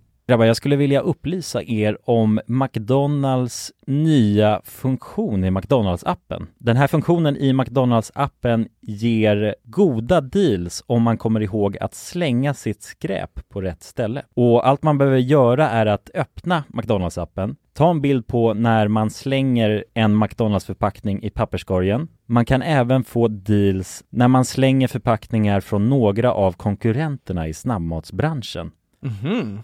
Grabbar, jag skulle vilja upplysa er om McDonalds nya funktion i McDonalds-appen. Den här funktionen i McDonalds-appen ger goda deals om man kommer ihåg att slänga sitt skräp på rätt ställe. Och allt man behöver göra är att öppna McDonalds-appen, ta en bild på när man slänger en McDonalds-förpackning i papperskorgen. Man kan även få deals när man slänger förpackningar från några av konkurrenterna i snabbmatsbranschen. Mhm.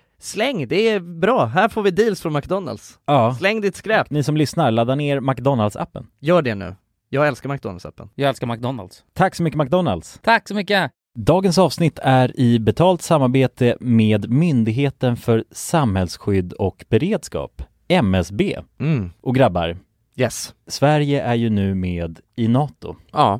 släng, det är bra. Här får vi deals från McDonalds. Ja. Släng ditt skräp. Ni som lyssnar, ladda ner McDonalds-appen. Gör det nu. Jag älskar McDonalds-appen. Jag älskar McDonalds. Tack så mycket McDonalds! Tack så mycket! Dagens avsnitt är i betalt samarbete med Myndigheten för samhällsskydd och beredskap, MSB. Mm. Och grabbar, Yes. Sverige är ju nu med i NATO. Ja.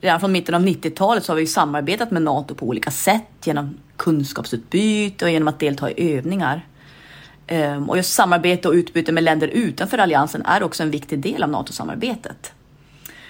Redan från mitten av 90-talet så har vi samarbetat med NATO på olika sätt genom kunskapsutbyte och genom att delta i övningar. Ehm, och just samarbete och utbyte med länder utanför alliansen är också en viktig del av NATO-samarbetet.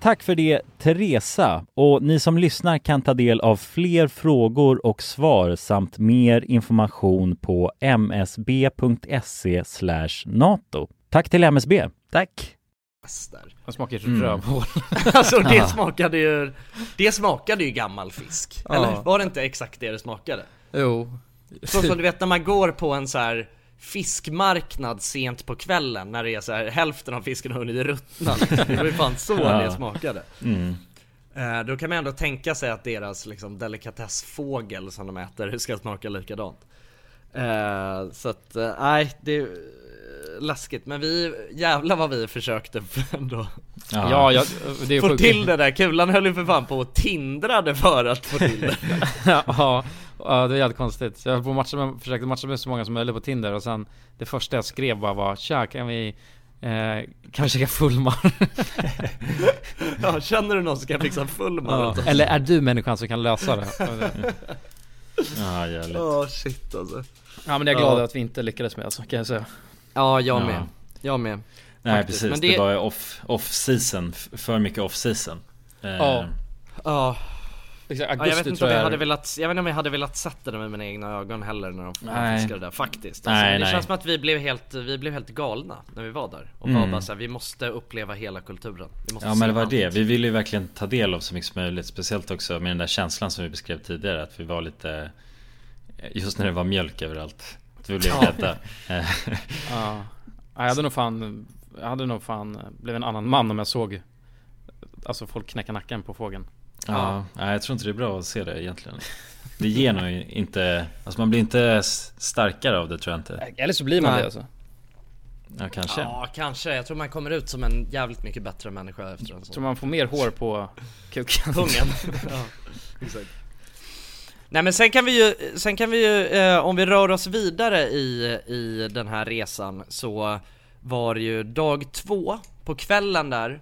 Tack för det Teresa och ni som lyssnar kan ta del av fler frågor och svar samt mer information på msb.se nato. Tack till MSB. Tack. Det smakar Mm. rövhål. Alltså det smakade ju, det smakade ju gammal fisk. Ja. Eller var det inte exakt det det smakade? Jo. Så som du vet när man går på en så här fiskmarknad sent på kvällen när det är så här hälften av fisken har hunnit ruttna. Det var ju fan så Ja. det smakade. Mm. Eh, Då kan man ändå tänka sig att deras liksom delikatessfågel som de äter ska smaka likadant. Eh, Så att, eh, nej det är läskigt men vi, jävlar vad vi försökte ändå Ja. Ja, jag- det är Få till det där, kulan höll ju för fan på och tindrade för att få till det ja, ja, det är jävligt konstigt. Så jag på matcha med, försökte matcha med så många som möjligt på Tinder och sen det första jag skrev bara var Tja, kan vi eh, kan vi käka fullmar? Ja, känner du någon som kan fixa fullmar ja. Eller är du människan som kan lösa det? Ja, jävligt. Åh shit alltså Ja men jag är glad att vi inte lyckades med alltså, kan jag säga. Ja, jag Ja. med. Jag med. Nej Faktiskt. precis, Men det... det- var off, off season, för mycket off season eh, Ja. Ja. Exakt, Ja, jag augusti vet inte tror om jag jag hade är- velat, jag vet inte om jag hade velat sett det med mina egna ögon heller när de fiskade det där faktiskt alltså, Nej, Det nej. känns som att vi blev helt, vi blev helt galna när vi var där och Mm. var bara såhär, vi måste uppleva hela kulturen vi måste Ja men det var allt. det, vi ville ju verkligen ta del av så mycket som möjligt Speciellt också med den där känslan som vi beskrev tidigare Att vi var lite Just när det var mjölk överallt Att vi blev Ja. jag hade nog fan jag hade nog fan blivit en annan man om jag såg Alltså folk knäcka nacken på fågeln Ja, nej, jag tror inte det är bra att se det egentligen Det ger nog inte, alltså man blir inte starkare av det tror jag inte Eller så blir man Nej. det alltså Ja kanske Ja, kanske. Jag tror man kommer ut som en jävligt mycket bättre människa efter en sån. Tror man får mer hår på kuken Pungen. ja, exakt. Nej men sen kan vi ju, sen kan vi ju, eh, om vi rör oss vidare i, i den här resan så var det ju dag två på kvällen där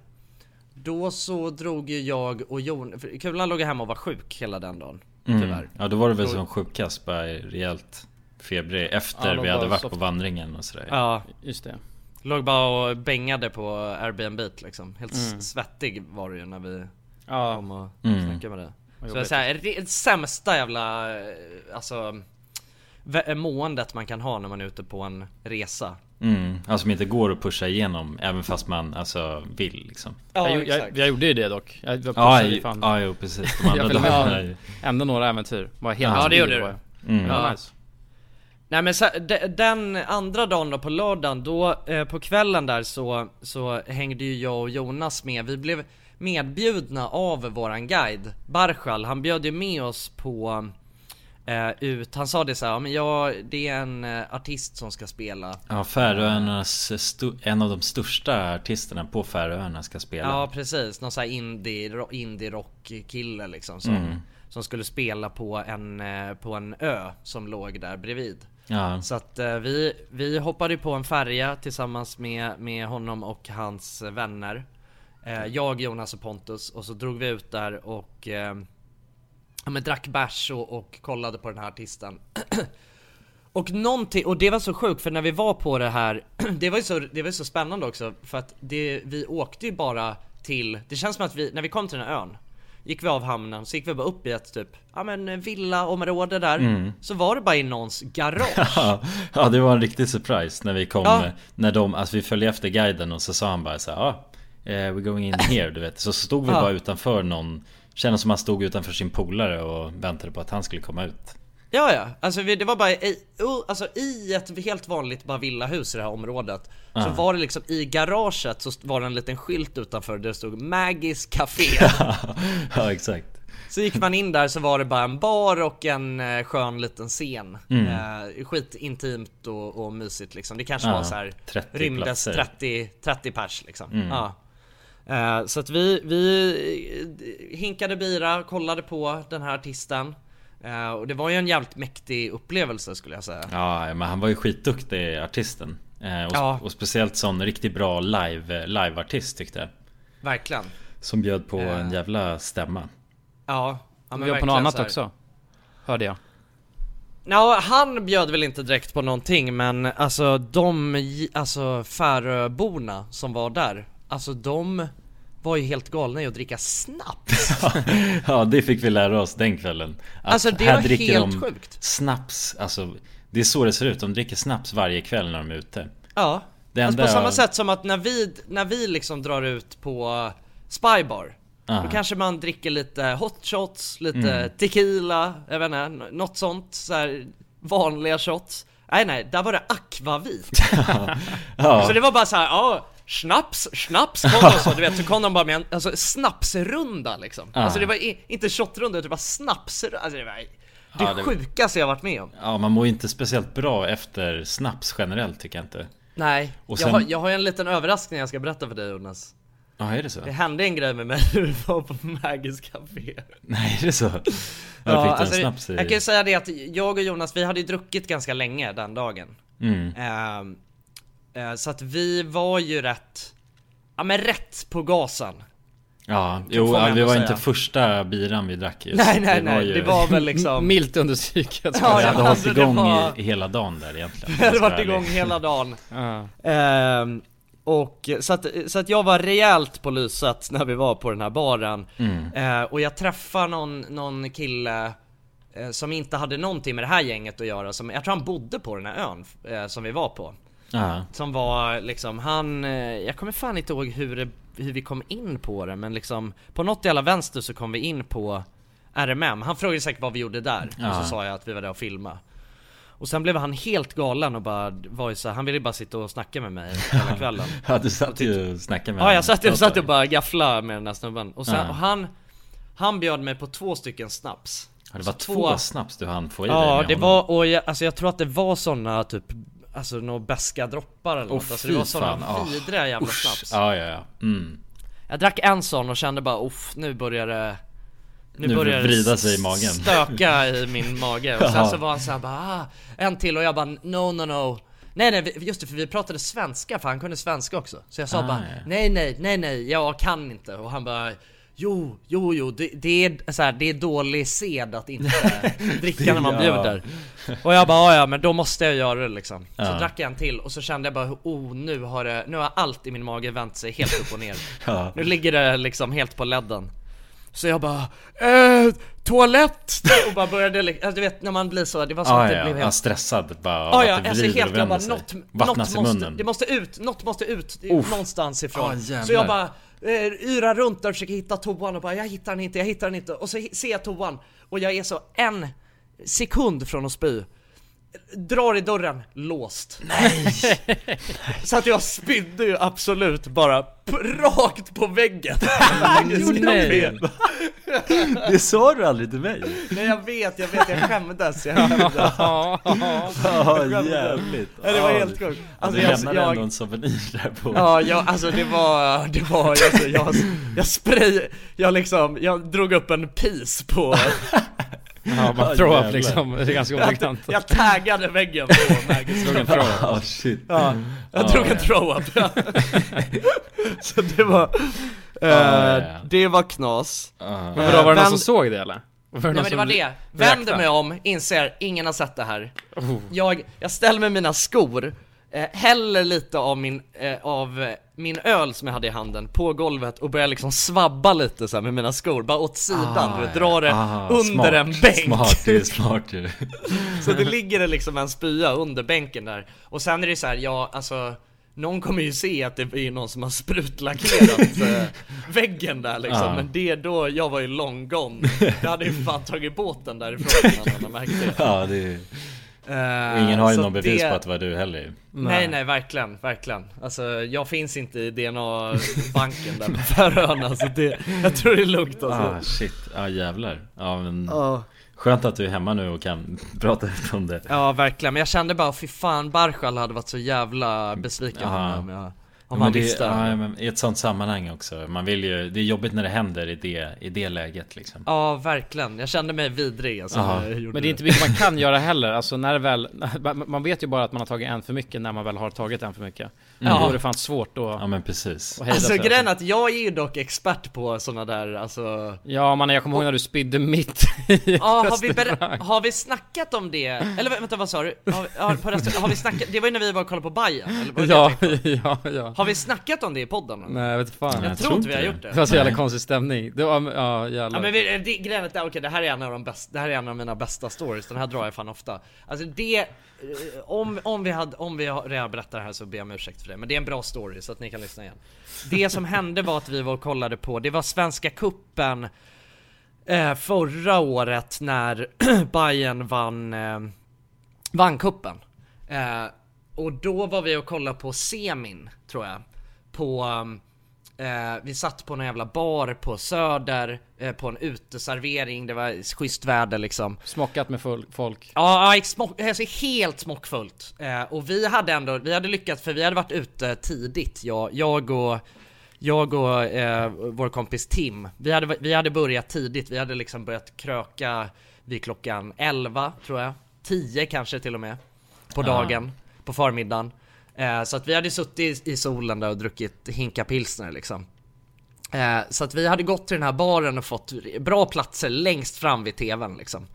Då så drog ju jag och Jon, för Kulan låg hemma och var sjuk hela den dagen mm. Tyvärr Ja då var det väl Då- som sjukast, bara rejält febrig Ja, efter de vi hade var varit så- på vandringen och sådär Ja, just det Låg bara och bängade på Airbnb liksom, helt Mm. svettig var det ju när vi Ja. kom och Mm. snackade med det Vad Så här, det sämsta jävla, eh, alltså måendet man kan ha när man är ute på en resa Mm, alltså som inte går att pusha igenom även fast man alltså vill liksom Ja, jag, jag, jag gjorde ju det dock Jag var Ja, pushade ju- fan. ja, jo, precis. De andra Jag följde dagarna ändå några äventyr Var helt Ja, det gjorde du. Mm. Ja. nice Nej men så, de, den andra dagen då på lördagen, då eh, på kvällen där så, så hängde ju jag och Jonas med Vi blev medbjudna av våran guide Barshal, han bjöd ju med oss på eh, ut, han sa det så här, ja, men jag, det är en eh, artist som ska spela. Ja, Färöarnas, en av de största artisterna på Färöarna ska spela. Ja precis, någon sån här indie, indie rock kille liksom som, Mm. som skulle spela på en, eh, på en ö som låg där bredvid. Ja. Så att eh, vi, vi hoppade på en färja tillsammans med, med honom och hans vänner. Eh, Jag, Jonas och Pontus. Och så drog vi ut där och ja, men drack bärs och, och kollade på den här artisten Och någonting, och det var så sjukt för när vi var på det här Det var ju så, det var så spännande också för att det, vi åkte ju bara till Det känns som att vi, när vi kom till den här ön Gick vi av hamnen, så gick vi bara upp i ett typ, ja men villaområde där Mm. Så var det bara i någons garage Ja, det var en riktig surprise när vi kom Ja. När de, alltså vi följde efter guiden och så sa han bara så här, ja eh, We're going in here du vet Så stod vi Ja. bara utanför någon Kändes som han stod utanför sin polare och väntade på att han skulle komma ut Ja ja, alltså det var bara i, alltså, i ett helt vanligt bara villahus i det här området Så Ja. var det liksom i garaget så var det en liten skylt utanför där det stod Maggis Café Ja exakt Så gick man in där så var det bara en bar och en eh, skön liten scen Mm. eh, Skitintimt och, och mysigt liksom Det kanske Ja, var så här 30 rymdes platser. 30, 30 pers liksom Mm. ja. Eh, Så att vi, vi eh, hinkade bira, kollade på den här artisten. Eh, Och det var ju en jävligt mäktig upplevelse skulle jag säga. Ja men han var ju skitduktig artisten. Eh, och, Ja. och speciellt sån riktigt bra live, liveartist tyckte jag. Verkligen. Som bjöd på Eh. en jävla stämma. Ja, ja Vi var på något annat också Hörde jag. Ja, han bjöd väl inte direkt på någonting men alltså de, alltså Färöborna som var där Alltså de var ju helt galna i att dricka snaps Ja det fick vi lära oss den kvällen Att Alltså, det här var dricker helt de sjukt. Snaps, alltså Det är så det ser ut, de dricker snaps varje kväll när de är ute Ja, Det alltså på samma sätt som att när vi, när vi liksom drar ut på Spybar Ja. Då kanske man dricker lite hot shots, lite Mm. tequila, jag vet inte, något sånt så här vanliga shots Nej nej, där var det akvavit Ja. Så det var bara så här, ja Snaps, snaps kom de så, du vet, så kom de bara med en alltså, snapsrunda liksom Ja. Alltså det var i, inte shotrunda, det var snapsrunda, alltså det var det, Ja, det- sjukaste jag varit med om Ja man mår ju inte speciellt bra efter snaps generellt tycker jag inte Nej, Och jag, sen- har, jag har en liten överraskning jag ska berätta för dig Jonas Ja är det så? Det hände en grej med mig när vi var på Maggis Café Nej är det så? Ja, Ja, du alltså, snaps i? jag kan ju säga det att jag och Jonas, vi hade ju druckit ganska länge den dagen Mm. Eh, Så att vi var ju rätt, ja men rätt på gasen. Ja, jo ja, det var säga. inte första biran vi drack just. Nej, nej, det var nej, det var väl liksom- Milt understryket Ja, Vi ja, hade hållit alltså, det igång var- i, hela dagen där egentligen Vi hade varit igång hela dagen. Ja. Ehm, Och så att, så att jag var rejält på lyset när vi var på den här baren. Mm. Eh, Och jag träffade någon, någon kille eh, Som inte hade någonting med det här gänget att göra som, Jag tror han bodde på den här ön eh, som vi var på Ja. Som var liksom, han, eh, jag kommer fan inte ihåg hur, det, hur vi kom in på det men liksom På något jävla vänster så kom vi in på RMM, han frågade säkert vad vi gjorde där Ja. och så sa jag att vi var där och filmade Och sen blev han helt galen och bara var ju så här, han ville bara sitta och snacka med mig hela kvällen Ja du satt ju och snackade med Ja jag honom. satt, jag satt och bara gaffla med den här snubben och sen, och han Han bjöd mig på två stycken snaps Ja, det var Så två snaps du hann få i dig Ja det honom. var, och jag, alltså jag tror att det var såna typ Alltså några beska droppar eller Åh, något, alltså det var. Ja. vidriga jävla Usch. snaps Ja ja ja, mm. Jag drack en sån och kände bara uff, nu börjar det Nu börjar det vrida sig i magen. Stöka i min mage och sen så var han såhär bara ah, En till och jag bara no no no Nej nej just det för vi pratade svenska för han kunde svenska också Så jag sa Ah, bara nej nej nej nej jag kan inte och han bara Jo, jo, jo, det, det är så här, det är dålig sed att inte dricka när man Ja. bjuder Och jag bara "Ja, ja men då måste jag göra det liksom Så Ja. drack jag en till och så kände jag bara oh nu har det, nu har allt i min mage vänt sig helt upp och ner Ja. Nu ligger det liksom helt på ledden Så jag bara eh, toalett! Och bara började, alltså, du vet när man blir så, det var som Ah, att det ja, blev ja. helt stressad bara av Ja, att ja, det alltså helt och jag bara vänder sig. något, något måste, det måste ut, något måste ut Uff. någonstans ifrån Ah. Så jag bara Eh, yrar runt där och försöker hitta toan och bara jag hittar den inte, jag hittar den inte. Och så ser jag toan och jag är så en sekund från att spy. Drar i dörren, låst. Nej! så att jag spydde ju absolut bara rakt på väggen. Nej. Det? Sa du aldrig till mig. Nej jag vet, jag vet, jag skämdes, jag skämdes. Ja, jävligt. Ja, det var helt sjukt. Alltså, Alltså, du jag- lämnade jag- ändå en souvenir där på Ja, jag, alltså det var, det var, alltså, jag, jag spray, jag liksom, jag drog upp en pis på Ja, man throw up liksom, det är ganska jag, oviktigt jag taggade väggen på throw up. Ja, shit Ja, jag Ja, drog en throw up. Så det var, eh, ja. det var knas Men vadå, var det någon som såg det eller? Var Nej men det var det, vänder mig om, inser, ingen har sett det här Oh. jag, jag ställer med mina skor, eh, häller lite av min, eh, av eh, min öl som jag hade i handen på golvet och börjar liksom svabba lite så med mina skor, bara åt sidan, du vet, drar det Ah, under smart. en bänk. Smart, är smart ju. Så det ligger det liksom en spya under bänken där. Och sen är det så här, ja alltså Någon kommer ju se att det är någon som har sprutlackerat eh, väggen där liksom. Ja. Men det då, jag var ju long gone. Jag hade ju fan tagit båten därifrån innan man märkte det. Ja, det är... Eh, Ingen har ju så någon bevis det- på att det var du heller. Nej nej. verkligen, verkligen. Alltså jag finns inte i DNA-banken där på Färöarna så det, jag tror det är lugnt alltså. Ah shit, ja jävlar. Ja men Ja. Skönt att du är hemma nu och kan prata ut om det. Ja verkligen, men jag kände bara fy fan Barshal hade varit så jävla besviken om jag Om Ja, det, visste ja, men I ett sånt sammanhang också. Man vill ju, det är jobbigt när det händer i det, i det läget liksom. Ja verkligen, jag kände mig vidrig alltså, Ja. Men det är inte mycket man kan göra heller, alltså när väl, man- man vet ju bara att man har tagit en för mycket när man väl har tagit en för mycket. Ja. Då är det fan svårt att Ja men precis. Alltså sig. grejen är att jag är ju dock expert på såna där alltså Ja man, jag kommer ihåg när du spydde mitt i Ja, har vi, ber- har vi snackat om det? Eller vä- vänta vad sa du? Har, har, på restaurang, har vi snackat, det var ju när vi var och kollade på Bajen, eller vad Ja, tänkte ja, ja Har vi snackat om det i podden? Nej jag vet fan. Jag tror inte vi har gjort det. Det. Var så jävla konstig stämning, det var, ja jävlar. Ja men vi, det, grejen är att, okej det här är en av de bästa, det här är en av mina bästa stories, den här drar jag fan ofta. Alltså det, eh, om, om vi hade, om vi har redan berättat det här så ber jag om ursäkt för det, men det är en bra story så att ni kan lyssna igen. Det som hände var att vi var och kollade på, det var Svenska Kuppen eh, Förra året när Bayern vann, eh, vann kuppen eh, Och då var vi och kollade på semin, tror jag. På Eh, vi satt på en jävla bar på Söder, eh, på en uteservering, det var schysst väder liksom. Smockat med folk. Ja, smock, alltså helt smockfullt. Eh, och vi hade ändå, vi hade lyckats för vi hade varit ute tidigt, jag, jag och jag och eh, vår kompis Tim, vi hade, vi hade börjat tidigt, vi hade liksom börjat kröka vid klockan 11 tror jag. 10 kanske till och med På Ah. På förmiddagen. Eh, Så att vi hade suttit i, i solen där och druckit hinka pilsner liksom. Eh, Så att vi hade gått till den här baren och fått bra platser längst fram vid tvn liksom.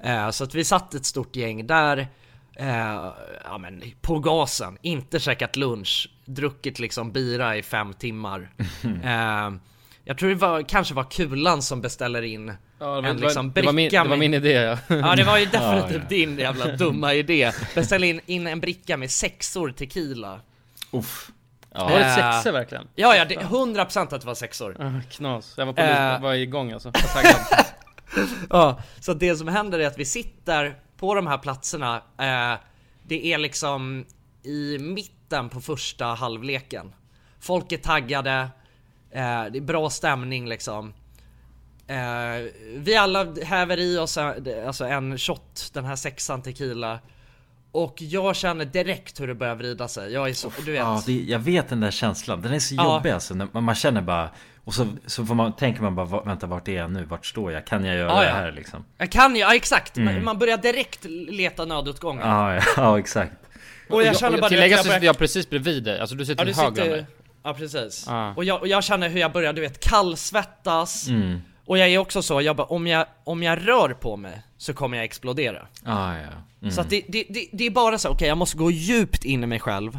Eh, Så att vi satt ett stort gäng där eh, Ja men på gasen, inte käkat lunch Druckit liksom bira i fem timmar. Eh, Jag tror det var, kanske var Kulan som beställer in Ja, det var- en liksom det var min- bricka det var min idé, ja. Ja det var ju Ja, definitivt ja. din jävla dumma idé Beställa in, in en bricka med sexor tequila Uff Var det Eh, sexor verkligen? Ja ja, det, 100% att det var sexor Ah, Knas, jag var, på, Eh. var igång alltså, jag taggad Ja, så det som händer är att vi sitter på de här platserna, eh, det är liksom i mitten på första halvleken. Folk är taggade, eh, det är bra stämning liksom. Eh, vi alla häver i oss eh, alltså en shot, den här sexan tequila. Och jag känner direkt hur det börjar vrida sig. Jag är så, du vet. Ja, det, jag vet den där känslan. Den är så Ja. jobbig alltså. När man, man känner bara och så, så får man, tänker man bara, "Va- vänta vart är jag nu? Vart står jag? Kan jag göra Ja, det ja. här liksom? Jag kan ju, ja exakt. Mm. Man- börjar direkt leta nödutgångar. Ja, ja, ja exakt. Och jag känner bara Tillägga att så jag jag precis bredvid dig, alltså du sitter Ja, du höger sitter, ja precis. Ja. Och, jag, och jag känner hur jag börjar, du vet, kallsvettas. Mm. Och jag är också så, jag bara, om jag, om jag rör på mig så kommer jag explodera. Ah, ja. Mm. Så att det, det, det, det är bara så, okej jag måste gå djupt in i mig själv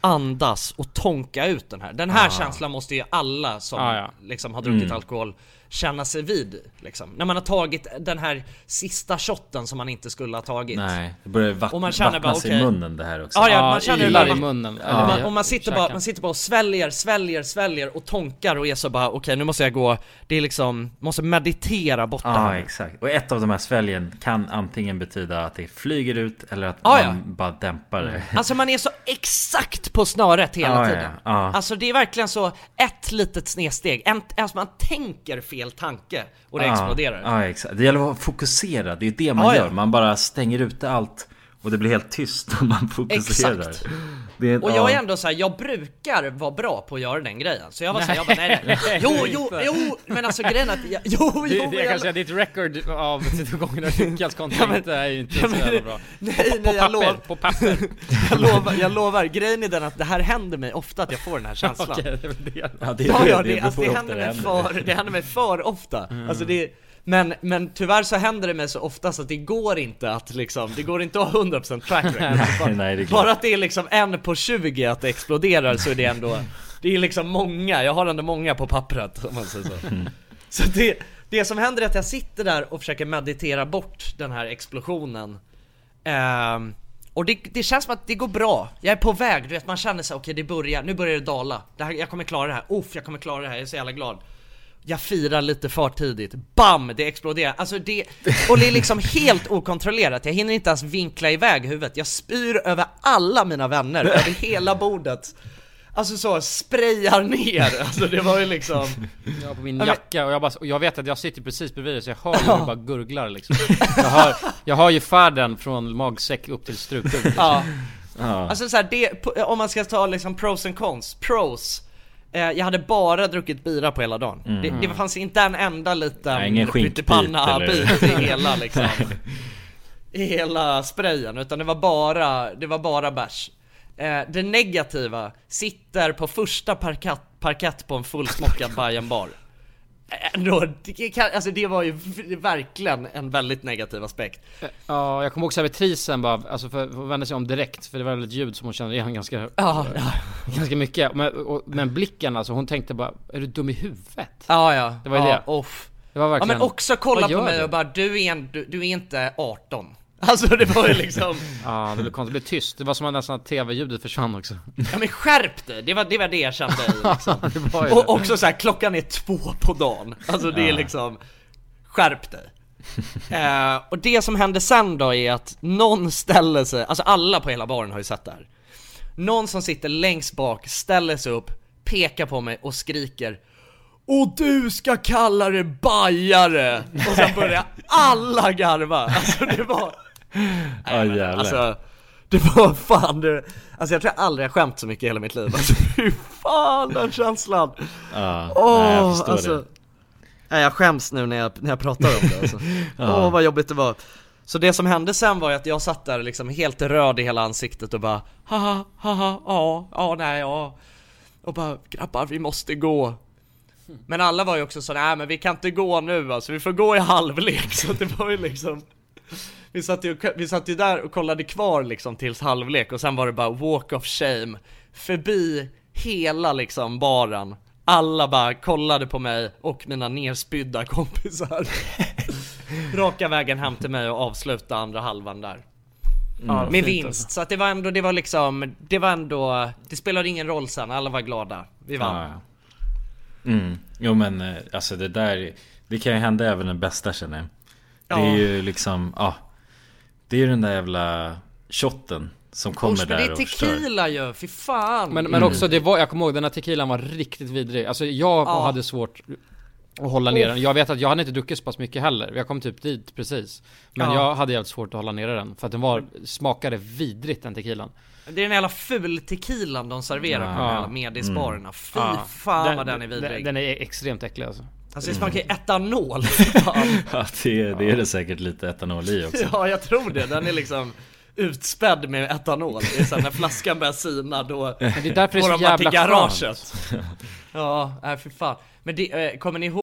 Andas och tonka ut den här. Den här Ah. känslan måste ju alla som Ah, ja. liksom har druckit Mm. alkohol känna sig vid liksom. När man har tagit den här sista shotten som man inte skulle ha tagit Nej, det börjar vatt, Och man känner bara, vattnas i munnen det här också. Ja, ja, man känner man- i munnen. Och Eller man, och man, sitter bara, man sitter bara och sväljer, sväljer, sväljer och tonkar och är så bara okej nu måste jag gå Det är liksom, måste meditera bort det Ja, här exakt. Och ett av de här sväljen kan antingen betyda att det flyger ut eller att Ah, man ja. bara dämpar det. Alltså man är så exakt på snöret hela Ja, ja, tiden ja. Alltså det är verkligen så, ett litet snedsteg, en, alltså man tänker fel tanke och det Ja, exploderar Ja, exakt. Det gäller att vara fokuserad. Det är det man Ja, ja. gör. Man bara stänger ute allt och det blir helt tyst om man fokuserar. Exakt. Det är, Och ja. jag är ändå så här, jag brukar vara bra på att göra den grejen Så jag var såhär, jag bara nej, nej. Nej, Jo, jo, jo, men alltså grejen är att jag, jo, jo, Det, det, men jag kan jag- säga, ditt record av gångerna du lyckats kontra Ja, inte är ju inte Ja, så men- jävla bra. Nej, på, nej, på jag papper, lov- på papper. jag lovar, jag lovar, grejen är den att det här händer mig ofta att jag får den här känslan Okej, det är väl det. Ja, det, Ja, det det, alltså, det, händer mig för, det händer mig för ofta. Mm. Alltså det, men, men tyvärr så händer det mig så ofta så att det går inte att liksom, det går inte att ha 100% track record. Bara, nej, bara att det är liksom en på 20 att det exploderar så är det ändå, det är liksom många, jag har ändå många på pappret om man säger så. Mm. Så det, det som händer är att jag sitter där och försöker meditera bort den här explosionen. Ehm, och det, det känns som att det går bra. Jag är på väg, du vet man känner sig okej det börjar, nu börjar det dala. Det här, jag kommer klara det här, uff jag kommer klara det här, jag är så jävla glad. Jag firar lite för tidigt, BAM! Det exploderar. Alltså det, och det är liksom helt okontrollerat, jag hinner inte ens vinkla iväg huvudet. Jag spyr över alla mina vänner, över hela bordet. Alltså så, sprayar ner, alltså det var ju liksom Jag på min jacka och jag, bara, och jag vet att jag sitter precis bredvid dig så jag hör ju hur det bara gurglar liksom jag har, jag har ju färden från magsäck upp till struptugg liksom. Ja. Ja. Alltså så här, det, på- om man ska ta liksom pros and cons, pros eh, Jag hade bara druckit bira på hela dagen. Mm. det, det fanns inte en enda liten Nej, ingen pyttipanna i hela liksom. I hela sprayen, utan det var bara, det var bara bärs. Eh, Det negativa, sitter på första parkett, parkett på en fullsmockad Bajen bar Ändå, det, kan, alltså det var ju verkligen en väldigt negativ aspekt Ja, jag kommer ihåg servitrisen bara, alltså för, för vända sig om direkt För det var väl ett ljud som hon kände igen ganska, Ja, ja. ganska mycket men, och, men blicken alltså, hon tänkte bara Är du dum i huvudet? Ja ja, Det var ju ja, det. Off. Det var Ja verkligen men också kolla på mig du? och bara du är, en, du, du är inte 18 Alltså det var ju liksom Ja, det blev konstigt, det blev tyst. Det var som att nästan att tv-ljudet försvann också. Ja men skärp dig, det var det, var det jag kände liksom. det Och också så här, klockan är två på dagen. Alltså det är liksom Skärp dig. Eh, Och det som hände sen då är att någon ställer sig, alltså alla på hela baren har ju sett det här. Någon som sitter längst bak ställer sig upp, pekar på mig och skriker och du ska kalla det bajare! Och sen börjar alla garva, alltså det var... Ja jävlar. Alltså, det var fan det, alltså jag tror jag aldrig har skämt så mycket i hela mitt liv Alltså fy fan den känslan! ja, Åh, nej, jag förstår alltså, det. Nej jag skäms nu när jag, när jag pratar om det alltså. Åh Ja. vad jobbigt det var Så det som hände sen var ju att jag satt där liksom helt röd i hela ansiktet och bara Haha, haha, ja, ja, nej, ja Och bara grabbar vi måste gå Men alla var ju också så nej men vi kan inte gå nu alltså, vi får gå i halvlek så det var ju liksom vi satt, ju, vi satt ju där och kollade kvar liksom tills halvlek och sen var det bara walk of shame. Förbi hela liksom baren. Alla bara kollade på mig och mina nerspydda kompisar. Raka vägen hem till mig och avsluta andra halvan där. Ja, Med fint vinst, så att det var ändå, det var liksom, det var ändå Det spelade ingen roll sen, alla var glada. Vi vann. Ja, ja. Mm. Jo men eh, alltså det där Det kan ju hända även den bästa känner jag. Det är Ja. ju liksom, ja Det är ju den där jävla shotten som kommer Usch, men det där är och tequila ju, fy fan! Men, men också det var, jag kommer ihåg den här tequilan var riktigt vidrig. Alltså jag Ja. hade svårt att hålla ner den. Jag vet att jag hade inte druckit så pass mycket heller. Jag kom typ dit precis. Men Ja. jag hade jävligt svårt att hålla nere den. För att den var, smakade vidrigt den tequilan. Det är den jävla ful tequilan de serverar på de Ja. jävla medisbarerna. Fy Ja. fan vad den är vidrig. Den, den är extremt äcklig alltså. Alltså det smakar ju etanol. Ja, det, är- det är det säkert lite etanol i också. Ja, jag tror det. Den är liksom utspädd med etanol. Det är så här, när flaskan börjar sina då det är därför det är så går de bara jävla till garaget. Ja, nej för fan. Men det, eh, kommer ni ihåg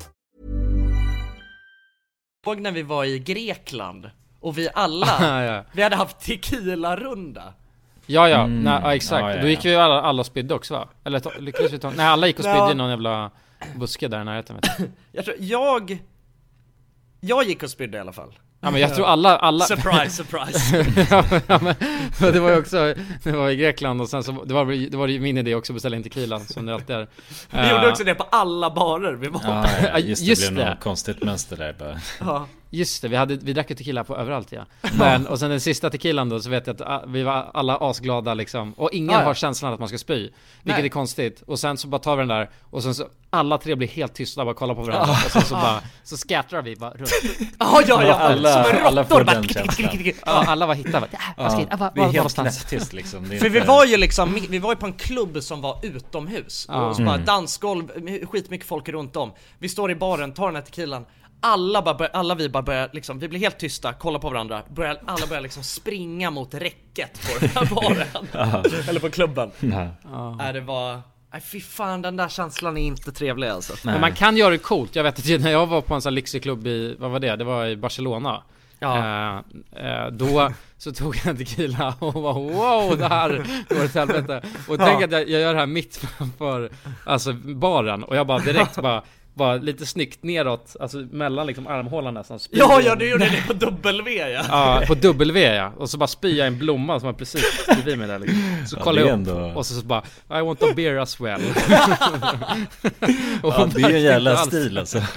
ihåg när vi var i Grekland? Och vi alla, Ja. vi hade haft tequila-runda. Ja ja, Mm. nej, ja exakt. Ja, ja, Då gick ja. vi alla, alla och spydde också va? Eller lyckades vi ta, nej alla gick och Ja. spydde i någon jävla buske där i närheten vet du. Jag tror, jag... Jag gick och spydde i alla fall. Ja men jag tror alla, alla Surprise, surprise. ja, ja, men, men det var ju också, det var i Grekland och sen så, det var, det var ju min idé också att beställa in tequila som det alltid är Vi gjorde också det på alla barer vi var Ja, ja, just det, Just blev det. något konstigt mönster där bara. Ja. Just det, vi, hade, vi drack ju tequila på överallt ja. Men, och sen den sista tequilan då så vet jag att ah, vi var alla asglada liksom Och ingen Ja, ja. har känslan att man ska spy Vilket Nej. är konstigt Och sen så bara tar vi den där Och sen så alla tre blir helt tysta och bara kollar på varandra Och sen så bara Så scattrar vi bara runt Ja, ja, ja. Alla- Som alla får bara. den känslan. Ja, alla var hittade bara, "Ah, vad ska vad- det är helt någonstans?" knäpptyst liksom. För vi var ju liksom, vi var ju på en klubb som var utomhus. Ja. Och så bara Mm. dansgolv, skitmycket folk runt om. Vi står i baren, tar den här tequilan. Alla, bara, bör- alla vi bara börjar liksom, vi blir helt tysta, kollar på varandra. Börjar, alla börjar liksom springa mot räcket på den här baren. Eller på klubben. Ja. Nej det var, nej fy fan den där känslan är inte trevlig alltså. Nej. Men man kan göra det coolt, jag vet att när jag var på en sån här lyxig klubb i, vad var det? Det var i Barcelona Ja. Eh, eh, Då så tog jag en tequila och bara wow det här går åt helvete Och Ja. tänk att jag, jag gör det här mitt framför Alltså baren och jag bara direkt bara bara lite snyggt neråt, alltså mellan liksom armhålan nästan Ja, ja du gjorde det på W ja. Ja, på W ja, och så bara spyr jag en blomma som var precis bredvid mig där liksom. Så Ja, är jag upp, ändå- och så, så bara I want a beer as well Och Ja, det är ju en jävla stil alltså.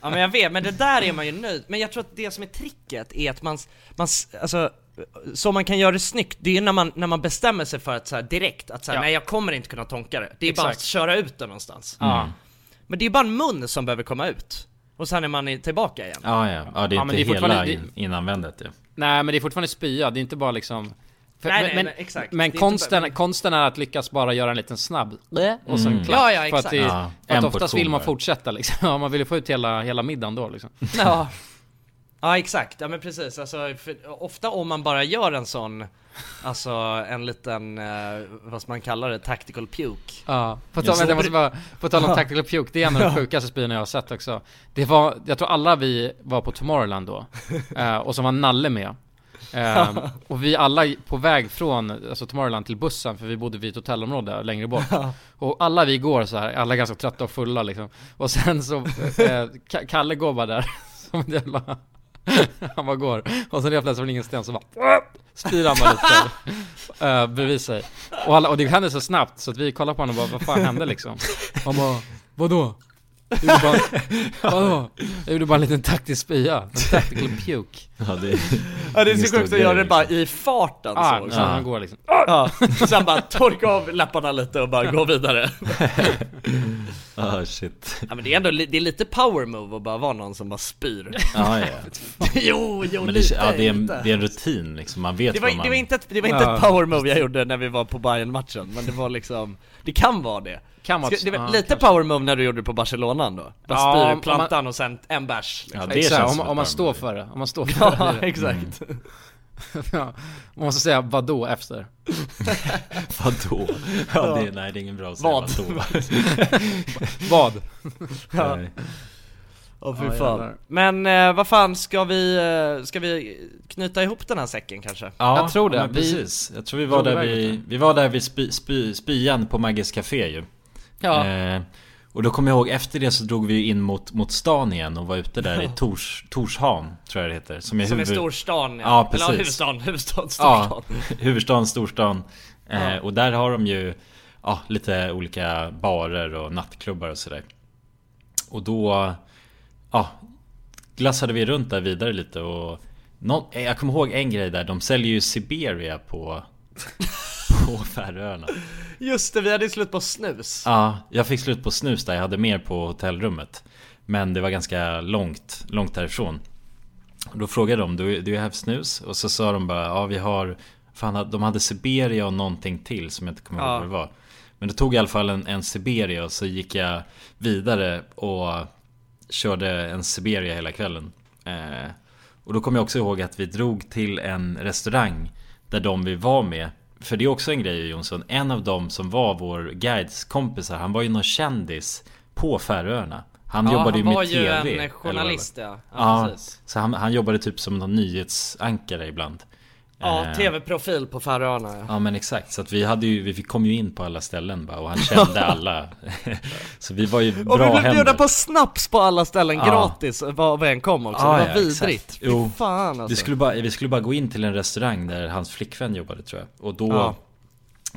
Ja men jag vet, men det där är man ju nöjd Men jag tror att det som är tricket är att man, man alltså så man kan göra det snyggt, det är ju när man, när man bestämmer sig för att så här, direkt att så här, Ja. nej jag kommer inte kunna tonka det Det är bara att Exakt. köra ut det någonstans Ja. Men det är bara en mun som behöver komma ut Och sen är man tillbaka igen Ja, ja. Ja, det är Ja, men inte det är hela fortfarande- in- innanvändet ja. Nej men det är fortfarande spya, det är inte bara liksom för, Nej, men, nej, men, nej, exakt. men konsten, bara- konsten är att lyckas bara göra en liten snabb och sen Mm. klapp. Ja, ja, För att, exakt. det, Ja, för en att oftast vill man fortsätta liksom, ja, man vill ju få ut hela, hela middagen då liksom Ja Ja exakt, ja men precis, alltså ofta om man bara gör en sån Alltså en liten, eh, vad ska man kalla det, tactical puke. Ja, på tal, vänta, jag måste bara, på tal om tactical puke, det är en av de sjukaste spyorna jag har sett också. Det var, jag tror alla vi var på Tomorrowland då, eh, och som var Nalle med. Eh, och vi alla på väg från alltså Tomorrowland till bussen, för vi bodde vid ett hotellområde längre bort. Och alla vi går så här, alla ganska trötta och fulla liksom. Och sen så, eh, Ka- Kalle går bara där som en jävla Han bara går, och sen plötsligt från ingenstans så bara Spyr han bara lite uh, bredvid sig och, alla, och det hände så snabbt så att vi kollade på honom och bara, vad fan hände liksom? Han bara, vadå? Jag gjorde bara, vadå? Jag gjorde bara en liten taktisk spya, en tactical puke. Ja det, Ja det är så sjukt att göra det bara i farten Ah, så. så han går liksom. Ja, sen bara torka av läpparna lite och bara gå vidare. Ah shit. Ja men det är ändå, det är lite power move att bara vara någon som bara spyr. Ja ja. Jo, jo Men lite, det, ja, det, är en, lite. det är en rutin liksom, man vet Det var, vad man det var inte ett, det var inte Ja. ett power move jag gjorde när vi var på bayern matchen men det var liksom Det kan vara det Kan vara Ska- det var ja, lite power move när du gjorde det på Barcelona då? Bara Ja, spyr plantan och sen en bärs liksom. Ja det Exakt, känns om, om man står för det, om man står för Ja, det exakt ja, Man måste säga vadå efter Vadå? Ja, det, nej det är ingen bra att säga Vad? Vad? Ja. Nej. Åh fy Ja, fan. Men eh, vad fan, ska vi, eh, ska vi knyta ihop den här säcken kanske? Ja, Jag tror det. Vi- precis. Jag tror vi var drog där lite. vi var där vid spy, spy, spyan på Maggis Café ju. Ja, Eh, och då kommer jag ihåg, efter det så drog vi in mot, mot stan igen och var ute där i Tors, Torshavn, tror jag det heter. Som är, Som är huvud- storstan Ja, Eller ja, precis. huvudstaden, huvudstaden, Ja, storstan huvudstaden, storstan. Eh, Ja. Och där har de ju ja, lite olika barer och nattklubbar och sådär. Och då ja, glassade vi runt där vidare lite och nå- eh, jag kommer ihåg en grej där, de säljer ju Siberia på, på Färöarna. Just det, vi hade slut på snus Ja, jag fick slut på snus där, jag hade mer på hotellrummet. Men det var ganska långt, långt därifrån. Då frågade de, du, du have snus? Och så sa de bara, ja vi har Fan, de hade Siberia och någonting till som jag inte kommer ihåg Ja. vad det var. Men det tog i alla fall en, en Siberia och så gick jag vidare och körde en Siberia hela kvällen. Eh, och då kommer jag också ihåg att vi drog till en restaurang där de vi var med för det är också en grej Jonsson, en av dem som var vår guides kompisar, han var ju någon kändis på Färöarna. Han Ja, jobbade ju han med var ju TV. en eller vad det journalist, var. ja. Ja, Ja, så han, han jobbade typ som någon nyhetsankare ibland. Ja, Eh, tv-profil på Färöarna ja. Ja men exakt, så att vi hade ju, vi kom ju in på alla ställen bara och han kände alla Så vi var ju bra Och vi blev bjuda på snaps på alla ställen Ja. gratis vad vi än kom också, Ja, det var ja, vidrigt exakt. Fy Jo, fan alltså vi, skulle bara, vi skulle bara gå in till en restaurang där hans flickvän jobbade tror jag Och då Ja.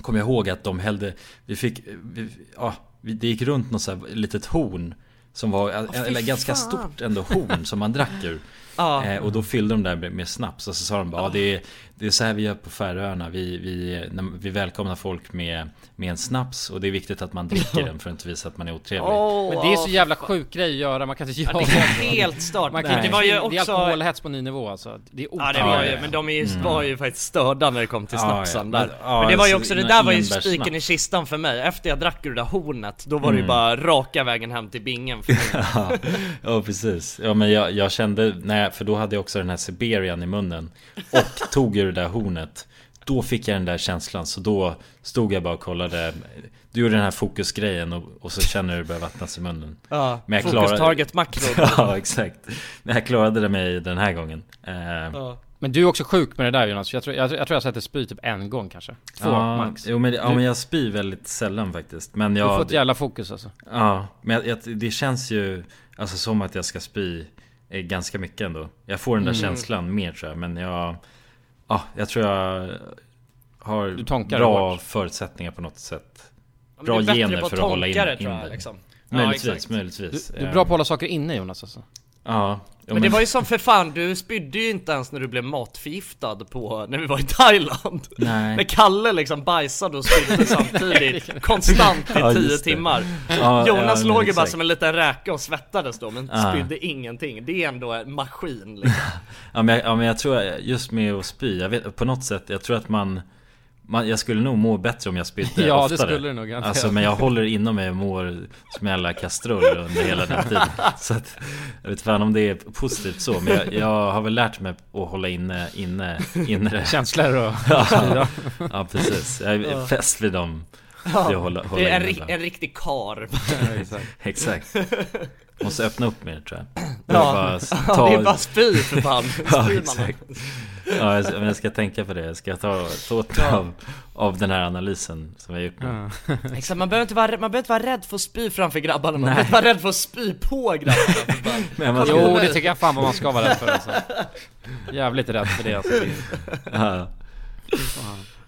kom jag ihåg att de hällde Vi fick, vi, ja, det gick runt något så här litet horn Som var, fy eller ganska fan. stort ändå horn som man drack ur Ja. eh, Och då fyllde de där med, med snaps och så sa de bara ja, det, är, det är så här vi gör på Färöarna vi, vi, när, vi välkomnar folk med, med en snaps Och det är viktigt att man dricker den för att inte visa att man är otrevlig Åh, Men det är så ja. jävla sjuk grej att göra, man kan inte göra Ja, det är helt stört. Man kan Nej. inte, Det var ju det är också- alkoholhets på ny nivå alltså Det är Ja det var ju, otrevligt men de är ju, Mm. var ju faktiskt störda när det kom till Ja, snapsen ja. där Men- ja, Men det var ju också, det där var ju spiken i kistan för mig Efter jag drack ur det där hornet, då var det ju Mm. bara raka vägen hem till bingen för mig. ja, ja precis. Ja men jag, jag kände, för då hade jag också den här Siberian i munnen Och tog ur det där hornet. Då fick jag den där känslan så då stod jag bara och kollade. Du gjorde den här fokusgrejen och, och så känner du det börjar vattnas i munnen. Ja, Men jag klarade- target, makro. Ja exakt. Men jag klarade det mig den här gången. Eh, Ja. Men du är också sjuk med det där Jonas, jag tror jag, jag, tror jag sett dig spy typ en gång kanske. Två ja, max. Jo men, ja Du- men jag spyr väldigt sällan faktiskt Men Du jag får ett jävla fokus alltså. Ja, men jag, jag, det känns ju Alltså som att jag ska spy Ganska mycket ändå Jag får den där Mm. känslan mer tror jag Men jag Ja, jag tror jag Har bra hårt. förutsättningar på något sätt Ja, Bra gener för att hålla in, det, in det liksom. Ja, Möjligtvis, exakt. möjligtvis Du, du är Eh, bra på att hålla saker inne Jonas alltså Ja jo, Men det var ju som för fan, du spydde ju inte ens när du blev matförgiftad på, när vi var i Thailand Nej. När Kalle liksom bajsade och spydde samtidigt, konstant i Ja, tio timmar Ja, Jonas ja, låg men ju bara som en liten räka och svettades då, men Ja. spydde ingenting Det är ändå en maskin liksom. Ja men, jag, ja men jag tror just med att spy, jag vet på något sätt, jag tror att man man, jag skulle nog må bättre om jag spydde Ja, det oftare. skulle du nog garanterat. Alltså men jag håller inom mig och mår som en jävla kastrull under hela den tiden. Så att, jag vet fan om det är positivt så Men jag, jag har väl lärt mig att hålla inne, inne, inne det Känslor och ja, ja precis, jag är Ja. fäst vid dem. Ja, hålla, hålla det är en, ri- en riktig kar Exakt. Måste öppna upp mer tror jag. Ja, bara ja, det är bara spy för fan, Ja spyr man. Ja, jag, men jag ska tänka på det. Jag ska ta, ta åt av, av den här analysen som vi har gjort nu. Exakt, man behöver inte vara, man behöver inte vara rädd för att spy framför grabbarna, man Nej. behöver inte vara rädd för att spy på grabbarna Men man ska- Jo det tycker jag fan vad man ska vara rädd för alltså. Jävligt rädd för det alltså. Ja.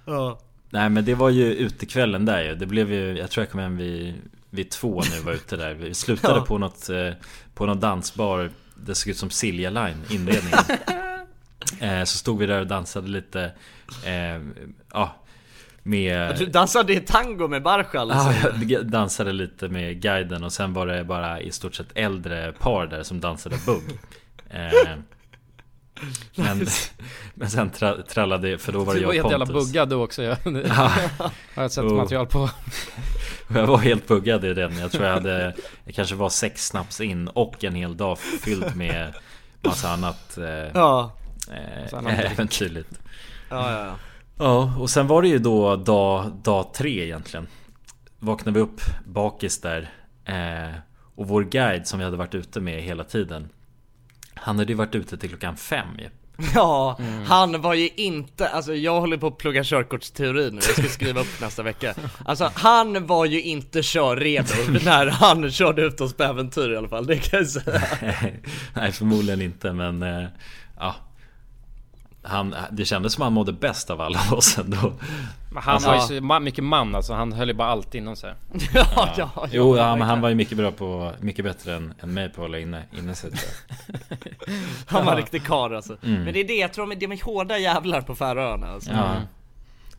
Ja. Nej men det var ju utekvällen där ju. Det blev ju, jag tror jag kom hem vid, vid två när vi var ute där. Vi slutade Ja. på något, eh, på någon dansbar. Det såg ut som Silja Line, inredningen. eh, så stod vi där och dansade lite. Eh, ja, med... Du dansade i tango med Barshal Ja, liksom. jag dansade lite med guiden och sen var det bara i stort sett äldre par där som dansade bugg. Eh, men, men sen tra, trallade, för då var det Du var jag helt och jävla Pontus. buggad du också ja. Ja. Har jag sett Och- material på. Och Jag var helt buggad i den. Jag tror jag hade Jag kanske var sex snaps in och en hel dag fylld med Massa annat eh, Ja. Eh. Äventyrligt Ja, ja, ja. Ja och sen var det ju då dag, dag tre egentligen Vaknade vi upp bakis där eh, Och vår guide som vi hade varit ute med hela tiden Han hade ju varit ute till klockan fem ju Ja, Mm. han var ju inte, alltså jag håller på att plugga körkortsteori nu, jag ska skriva upp nästa vecka Alltså han var ju inte körredo när han körde ut oss på äventyr i alla fall, det kan jag säga Nej förmodligen inte men eh, Ja han, det kändes som han mådde bäst av alla oss ändå Men han Alltså- var ju så mycket man alltså, han höll ju bara allt inom sig. Ja, ja, ja, Jo, ja, men han var ju mycket bra på, mycket bättre än, än mig på att hålla inne, inne sig. Han var Ja. riktig karl alltså. Mm. Men det är det, jag tror de är, de är hårda jävlar på Färöarna alltså. Ja.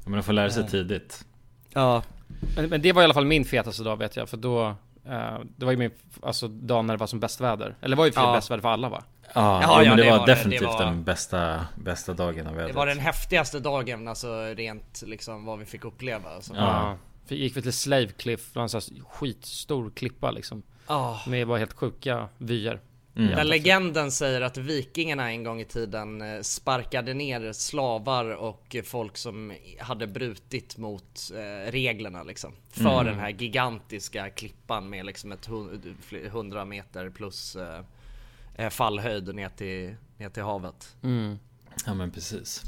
Men de får lära sig Ja. tidigt. Ja. Men, men det var i alla fall min fetaste dag vet jag, för då eh, Det var ju min, alltså dag när det var som bäst väder. Eller det var ju för Ja. bäst väder för alla va? Ja, Ja, ja, men det, det var, var det. definitivt Det var- den bästa, bästa dagen av Det var den häftigaste dagen, alltså rent liksom vad vi fick uppleva alltså. Ja. Vi gick vi till Slave Cliff, en sån här skitstor klippa liksom. Ja. Med bara helt sjuka vyer. Mm. Där legenden säger att vikingarna en gång i tiden eh, sparkade ner slavar och folk som hade brutit mot eh, reglerna liksom. För Mm. den här gigantiska klippan med liksom ett hun- fl- 100 meter plus eh, fallhöjd ner till, ner till havet. Mm. Ja men precis.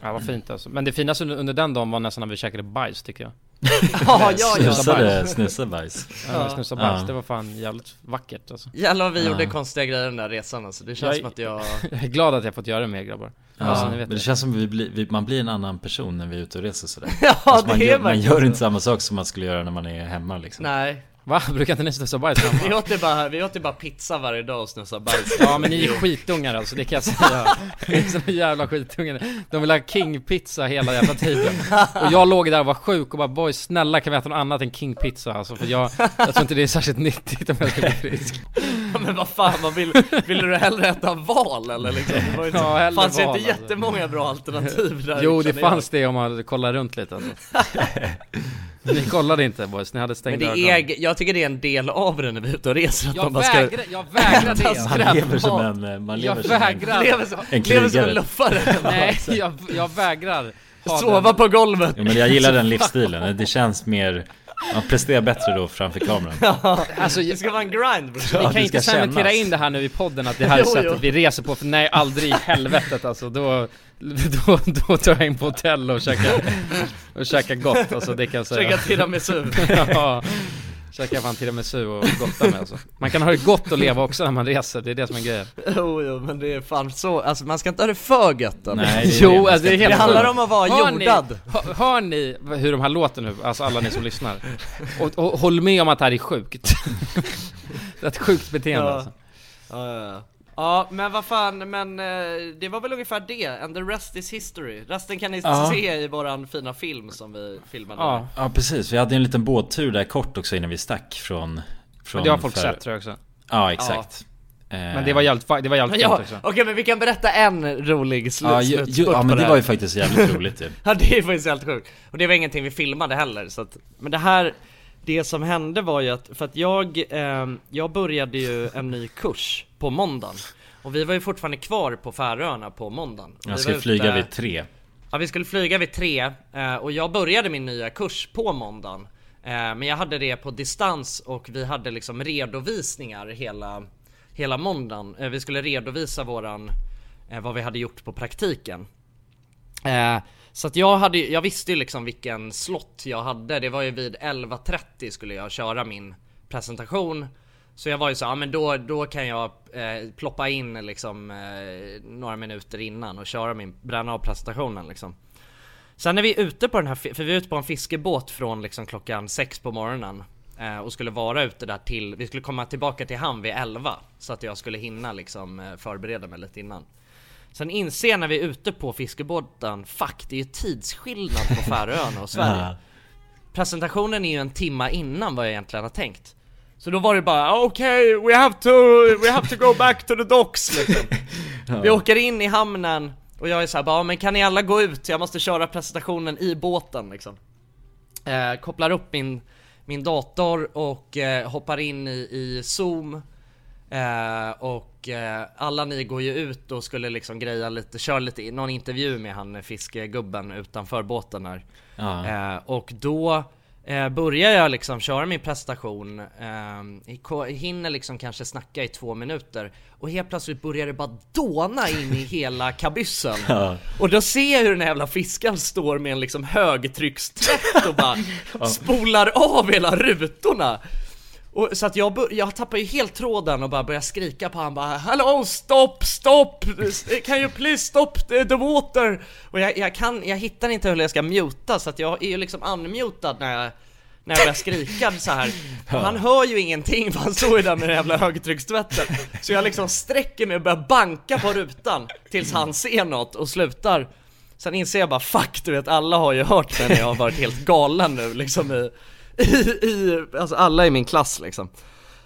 Ja vad fint alltså. Men det finaste under, under den dagen var nästan när vi käkade bajs tycker jag. Ja, ja, ja. Snusade, snusade bajs. Ja, snusa bajs. Ja. Det var fan jävligt vackert alltså. Jävlar vi Ja. gjorde konstiga grejer den där resan alltså. Det känns Jag- som att jag... Jag är glad att jag fått göra det med er grabbar. Ja, Alltså, men det det. känns som att vi blir, vi, man blir en annan person när vi är ute och reser sådär. Ja, Alltså, man, det är gör, man gör inte samma sak som man skulle göra när man är hemma liksom. Nej. Va? Brukar inte ni snusa bajs Vi hemma? åt ju bara, vi åt ju bara pizza varje dag och snusade bajs. Ja men ni är skitungar alltså, det kan jag säga. Ni är såna jävla skitungar. De vill ha king-pizza hela jävla tiden. Och jag låg där och var sjuk och bara boy snälla kan vi äta något annat än king-pizza alltså för jag, jag tror inte det är särskilt nyttigt om jag ska bli frisk. Ja, men vad fan, vad vill, ville du hellre äta val eller liksom? Det var inte, Ja, fanns val, inte alltså. jättemånga bra alternativ där Jo det jag. fanns det om man kollar runt lite alltså. Ni kollade inte boys, ni hade Men stängt det ögonen. är, jag tycker det är en del av det när vi är ute och reser att Jag man bara ska vägrar, jag vägrar det! Man lever som en, eh, man Jag lever som vägrar. en, Lever som, en lever som en krigare. luffare Nej, jag, jag vägrar Sova den. på golvet Jo, men jag gillar den livsstilen. Det känns mer... Man presterar bättre då framför kameran. Alltså, Det ska vara en grind bror. Ja, Vi kan inte cementera in det här nu i podden att det här är sättet vi reser på för nej aldrig i helvetet alltså. Då då, då tar jag in på hotell och käkar och käkar gott alltså det kan jag säga. Käka tiramisu Ja, käkar fan tiramisu och gotta med alltså Man kan ha det gott att leva också när man reser, det är det som är grejen Jo, jo, men det är fan så, alltså man ska inte ha det för gött alltså. Nej, det. Jo, alltså det är helt Det handlar om att vara Hör jordad Ni, hör, hör ni hur de här låter nu? Alltså alla ni som lyssnar och, och håll med om att det här är sjukt Det är ett sjukt beteende Ja. alltså Ja, ja, ja. Ja, men vad fan, men eh, det var väl ungefär det, and the rest is history. Resten kan ni Ja. se i våran fina film som vi filmade. Ja, Ja precis, vi hade en liten båttur där kort också innan vi stack från... från men det har folk för- sett tror jag också Ja exakt. Eh, Men det var jävligt, det var jävligt ja, också okej men vi kan berätta en rolig slut, Ja, ju, ju, ja men det var ju faktiskt jävligt roligt ju. Ja det är faktiskt helt sjukt. Och det var ingenting vi filmade heller så att, Men det här, det som hände var ju att, för att jag, eh, jag började ju en ny kurs på måndagen. Och vi var ju fortfarande kvar på Färöarna på måndagen. Jag var flyga ute- vid tre. Ja vi skulle flyga vid tre eh, och jag började min nya kurs på måndagen. Eh, men jag hade det på distans och vi hade liksom redovisningar hela, hela måndagen. Eh, vi skulle redovisa våran, vad vi hade gjort på praktiken. Så att jag hade jag visste ju liksom vilken slott jag hade. Det var ju vid 11.30 skulle jag köra min presentation. Så jag var ju så, ja men då, då kan jag eh, ploppa in liksom eh, några minuter innan och köra min, bränna av presentationen liksom. Sen när vi är ute på den här, för vi är ute på en fiskebåt från liksom klockan 6 på morgonen eh, och skulle vara ute där till, vi skulle komma tillbaka till hamn vid 11 så att jag skulle hinna liksom eh, förbereda mig lite innan. Sen inser när vi är ute på fiskebåten, fuck det är ju tidsskillnad på Färöarna och Sverige. Presentationen är ju en timma innan vad jag egentligen har tänkt. Så då var det bara okej, we have to, we have to go back to the docks liksom. Vi åker in i hamnen och jag är såhär bara, men kan ni alla gå ut? Jag måste köra presentationen i båten liksom. Eh, kopplar upp min, min dator och eh, hoppar in i, i zoom eh, och eh, alla ni går ju ut och skulle liksom greja lite, köra lite, någon intervju med han fiskegubben utanför båten där. Ja. Eh, och då eh, börjar jag liksom köra min prestation, eh, hinner liksom kanske snacka i två minuter och helt plötsligt börjar det bara dåna in i hela kabyssen. Ja. Och då ser jag hur den här jävla fiskaren står med en liksom högtryckstvätt och bara Ja. spolar av hela rutorna. Och, så att jag, jag tappar ju helt tråden och bara börjar skrika på han bara Hallå stopp, stopp! Can you please stop the, the water? Och jag, jag kan, jag hittar inte hur jag ska muta så att jag är ju liksom unmutad när jag när jag börjar skrika så här. Och han hör ju ingenting för han står ju där med den jävla högtryckstvätten Så jag liksom sträcker mig och börjar banka på rutan Tills han ser något och slutar Sen inser jag bara fuck du vet alla har ju hört mig när jag har varit helt galen nu liksom i, i, i alltså alla i min klass liksom.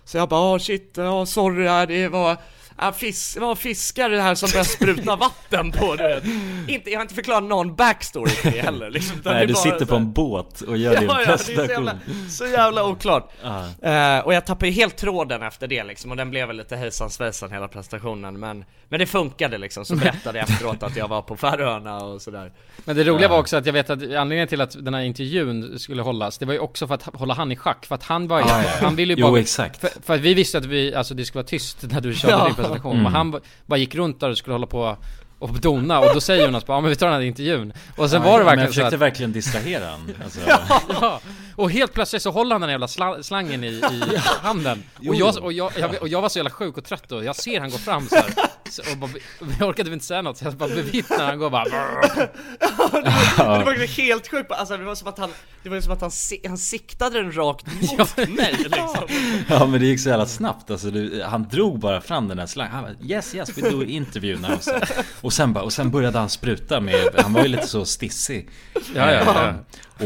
Så jag bara oh, shit, oh, sorry det var Ja, fis, det var fiskare här som började spruta vatten på det inte, Jag har inte förklarat någon backstory till det heller liksom, Nej det du sitter så på en båt och gör din Ja, ja, det är så jävla, så jävla oklart. Ja. Eh, och jag tappade ju helt tråden efter det liksom och den blev väl lite hejsan svejsan hela presentationen men Men det funkade liksom, så berättade jag efteråt att jag var på Färöarna och sådär Men det roliga var också att jag vet att anledningen till att den här intervjun skulle hållas, det var ju också för att hålla han i schack, för att han var ju, Ah, ja. han ville ju Jo, bara exakt. För, för att vi visste att vi, alltså det skulle vara tyst när du körde Ja. din presentation, Mm. men han bara gick runt där och skulle hålla på och dona och då säger Jonas bara ja men vi tar den här intervjun. Och sen Ja, var det men verkligen jag så försökte att, verkligen distrahera han alltså, ja, och helt plötsligt så håller han den jävla sla- slangen i, i handen. Och, jag, och, jag, jag, och jag var så jävla sjuk och trött då, jag ser han gå fram så här, så, och bara, jag orkade inte säga något så jag bara bevittnar han går bara Det var ju helt sjukt, alltså det var som att han, det var ju som att han, han siktade den rakt mot mig liksom. Ja. Men det gick så jävla snabbt. Alltså, du, Han drog bara fram den där slangen. Han bara yes yes we do interview now. Så. Och sen bara, och sen började han spruta med Han var ju lite så stissig. Ja, ja, ja. Eh,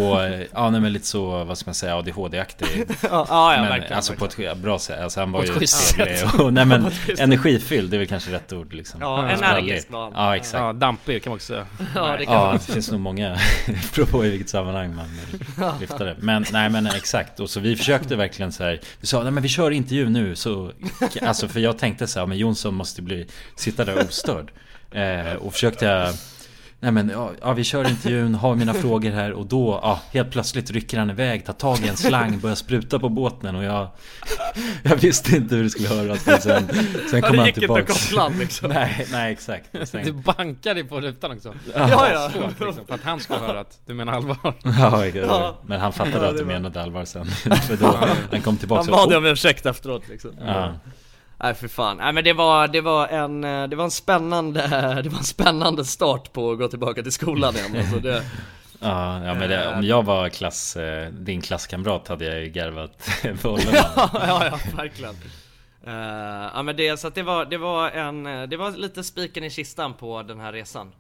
Och eh, ja nej, men lite så, vad ska man säga, ADHD-aktig Ja, ja, Men verkligen, alltså på ett bra sätt, alltså han var ju trevlig och, nej men energifylld, det är väl kanske rätt ord liksom. Ja, Sprallig. energisk var han. Ja exakt. Ja, dampig kan man också säga. Ja, det kan Ja, man. det finns nog många, beror på i vilket sammanhang man lyfta det. Men nej men exakt, och så vi försökte verkligen så här. Vi sa, nej men vi kör intervju nu. Så Alltså för jag tänkte så här, men Jonsson måste bli, sitta där ostörd. Eh, Och försökte jag Nej men ja, ja, vi kör intervjun, har mina frågor här och då, ja, helt plötsligt rycker han iväg, tar tag i en slang, börjar spruta på båten och jag Jag visste inte hur det skulle höras men sen, sen Ja, kom det han gick inte tillbaks att koppla liksom. Nej, nej exakt Sen- Du bankade på rutan också Ja, ja. Svårt, liksom, För att han skulle höra att du menar allvar Ja, ja, Ja. men han fattade Ja, att det du menade allvar sen För då, han kom tillbaka Han bad om ursäkt efteråt liksom Ja. Nej för fan, nej men det var, det var en, eh, det var en spännande, det var en spännande start på att gå tillbaka till skolan igen. Alltså det, Ja, ja men det, Eh. om jag var klass, eh, din klasskamrat hade jag ju garvat bollen. Ja, ja, ja verkligen. Eh, Ja men det, så att det var, det var en, det var lite spiken i kistan på den här resan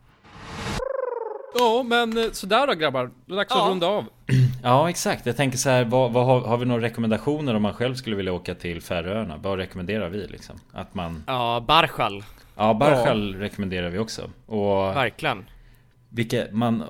Ja men eh, sådär då grabbar, det är dags Ja. att runda av. Ja exakt, jag tänker så här, vad, vad har, har vi några rekommendationer om man själv skulle vilja åka till Färöarna? Vad rekommenderar vi liksom? Att man Ja, Barschal Ja, Barschal rekommenderar vi också. Och Verkligen. Vilka, man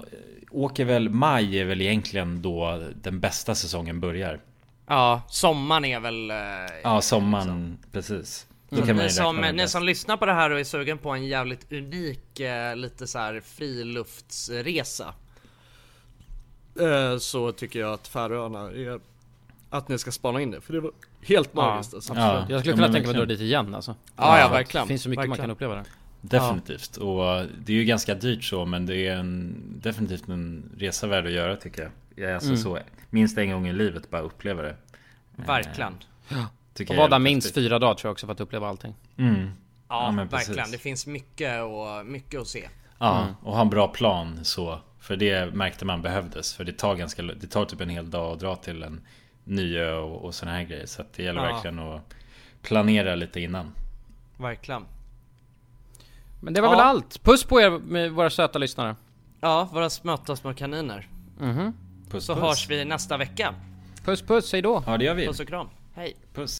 åker väl, maj är väl egentligen då den bästa säsongen börjar. Ja, sommaren är väl eh, Ja, sommaren, precis Då Så kan man ni, ju som, ni som lyssnar på det här och är sugen på en jävligt unik, eh, lite så här friluftsresa eh, Så tycker jag att Färöarna är Att ni ska spana in det, för det var helt magiskt alltså. Absolut. Jag skulle Ja, kunna men tänka mig att dra dit igen alltså Ja, ja, att verkligen. Det finns så mycket man Verkligen. kan uppleva där Definitivt. Och det är ju ganska dyrt så men det är en, definitivt en resa värd att göra tycker jag. jag är alltså Mm. så, minst en gång i livet bara uppleva det. Verkligen. Eh, tycker Och jag var är där minst fyra dagar tror jag också för att uppleva allting. Mm. Ja, men precis. verkligen. Det finns mycket, och, mycket att se. Ja, Mm. och ha en bra plan så. För det märkte man behövdes. För det tar ganska, det tar typ en hel dag att dra till en ny ö och, och såna här grejer. Så att det gäller Ja. verkligen att planera lite innan. Verkligen. Men det var Ja. väl allt. Puss på er med våra söta lyssnare. Ja, våra smarta små kaniner. Mhm. Puss, Så puss. hörs vi nästa vecka. Puss puss, hej då. Ja det gör vi. Puss och kram. Hej. Puss.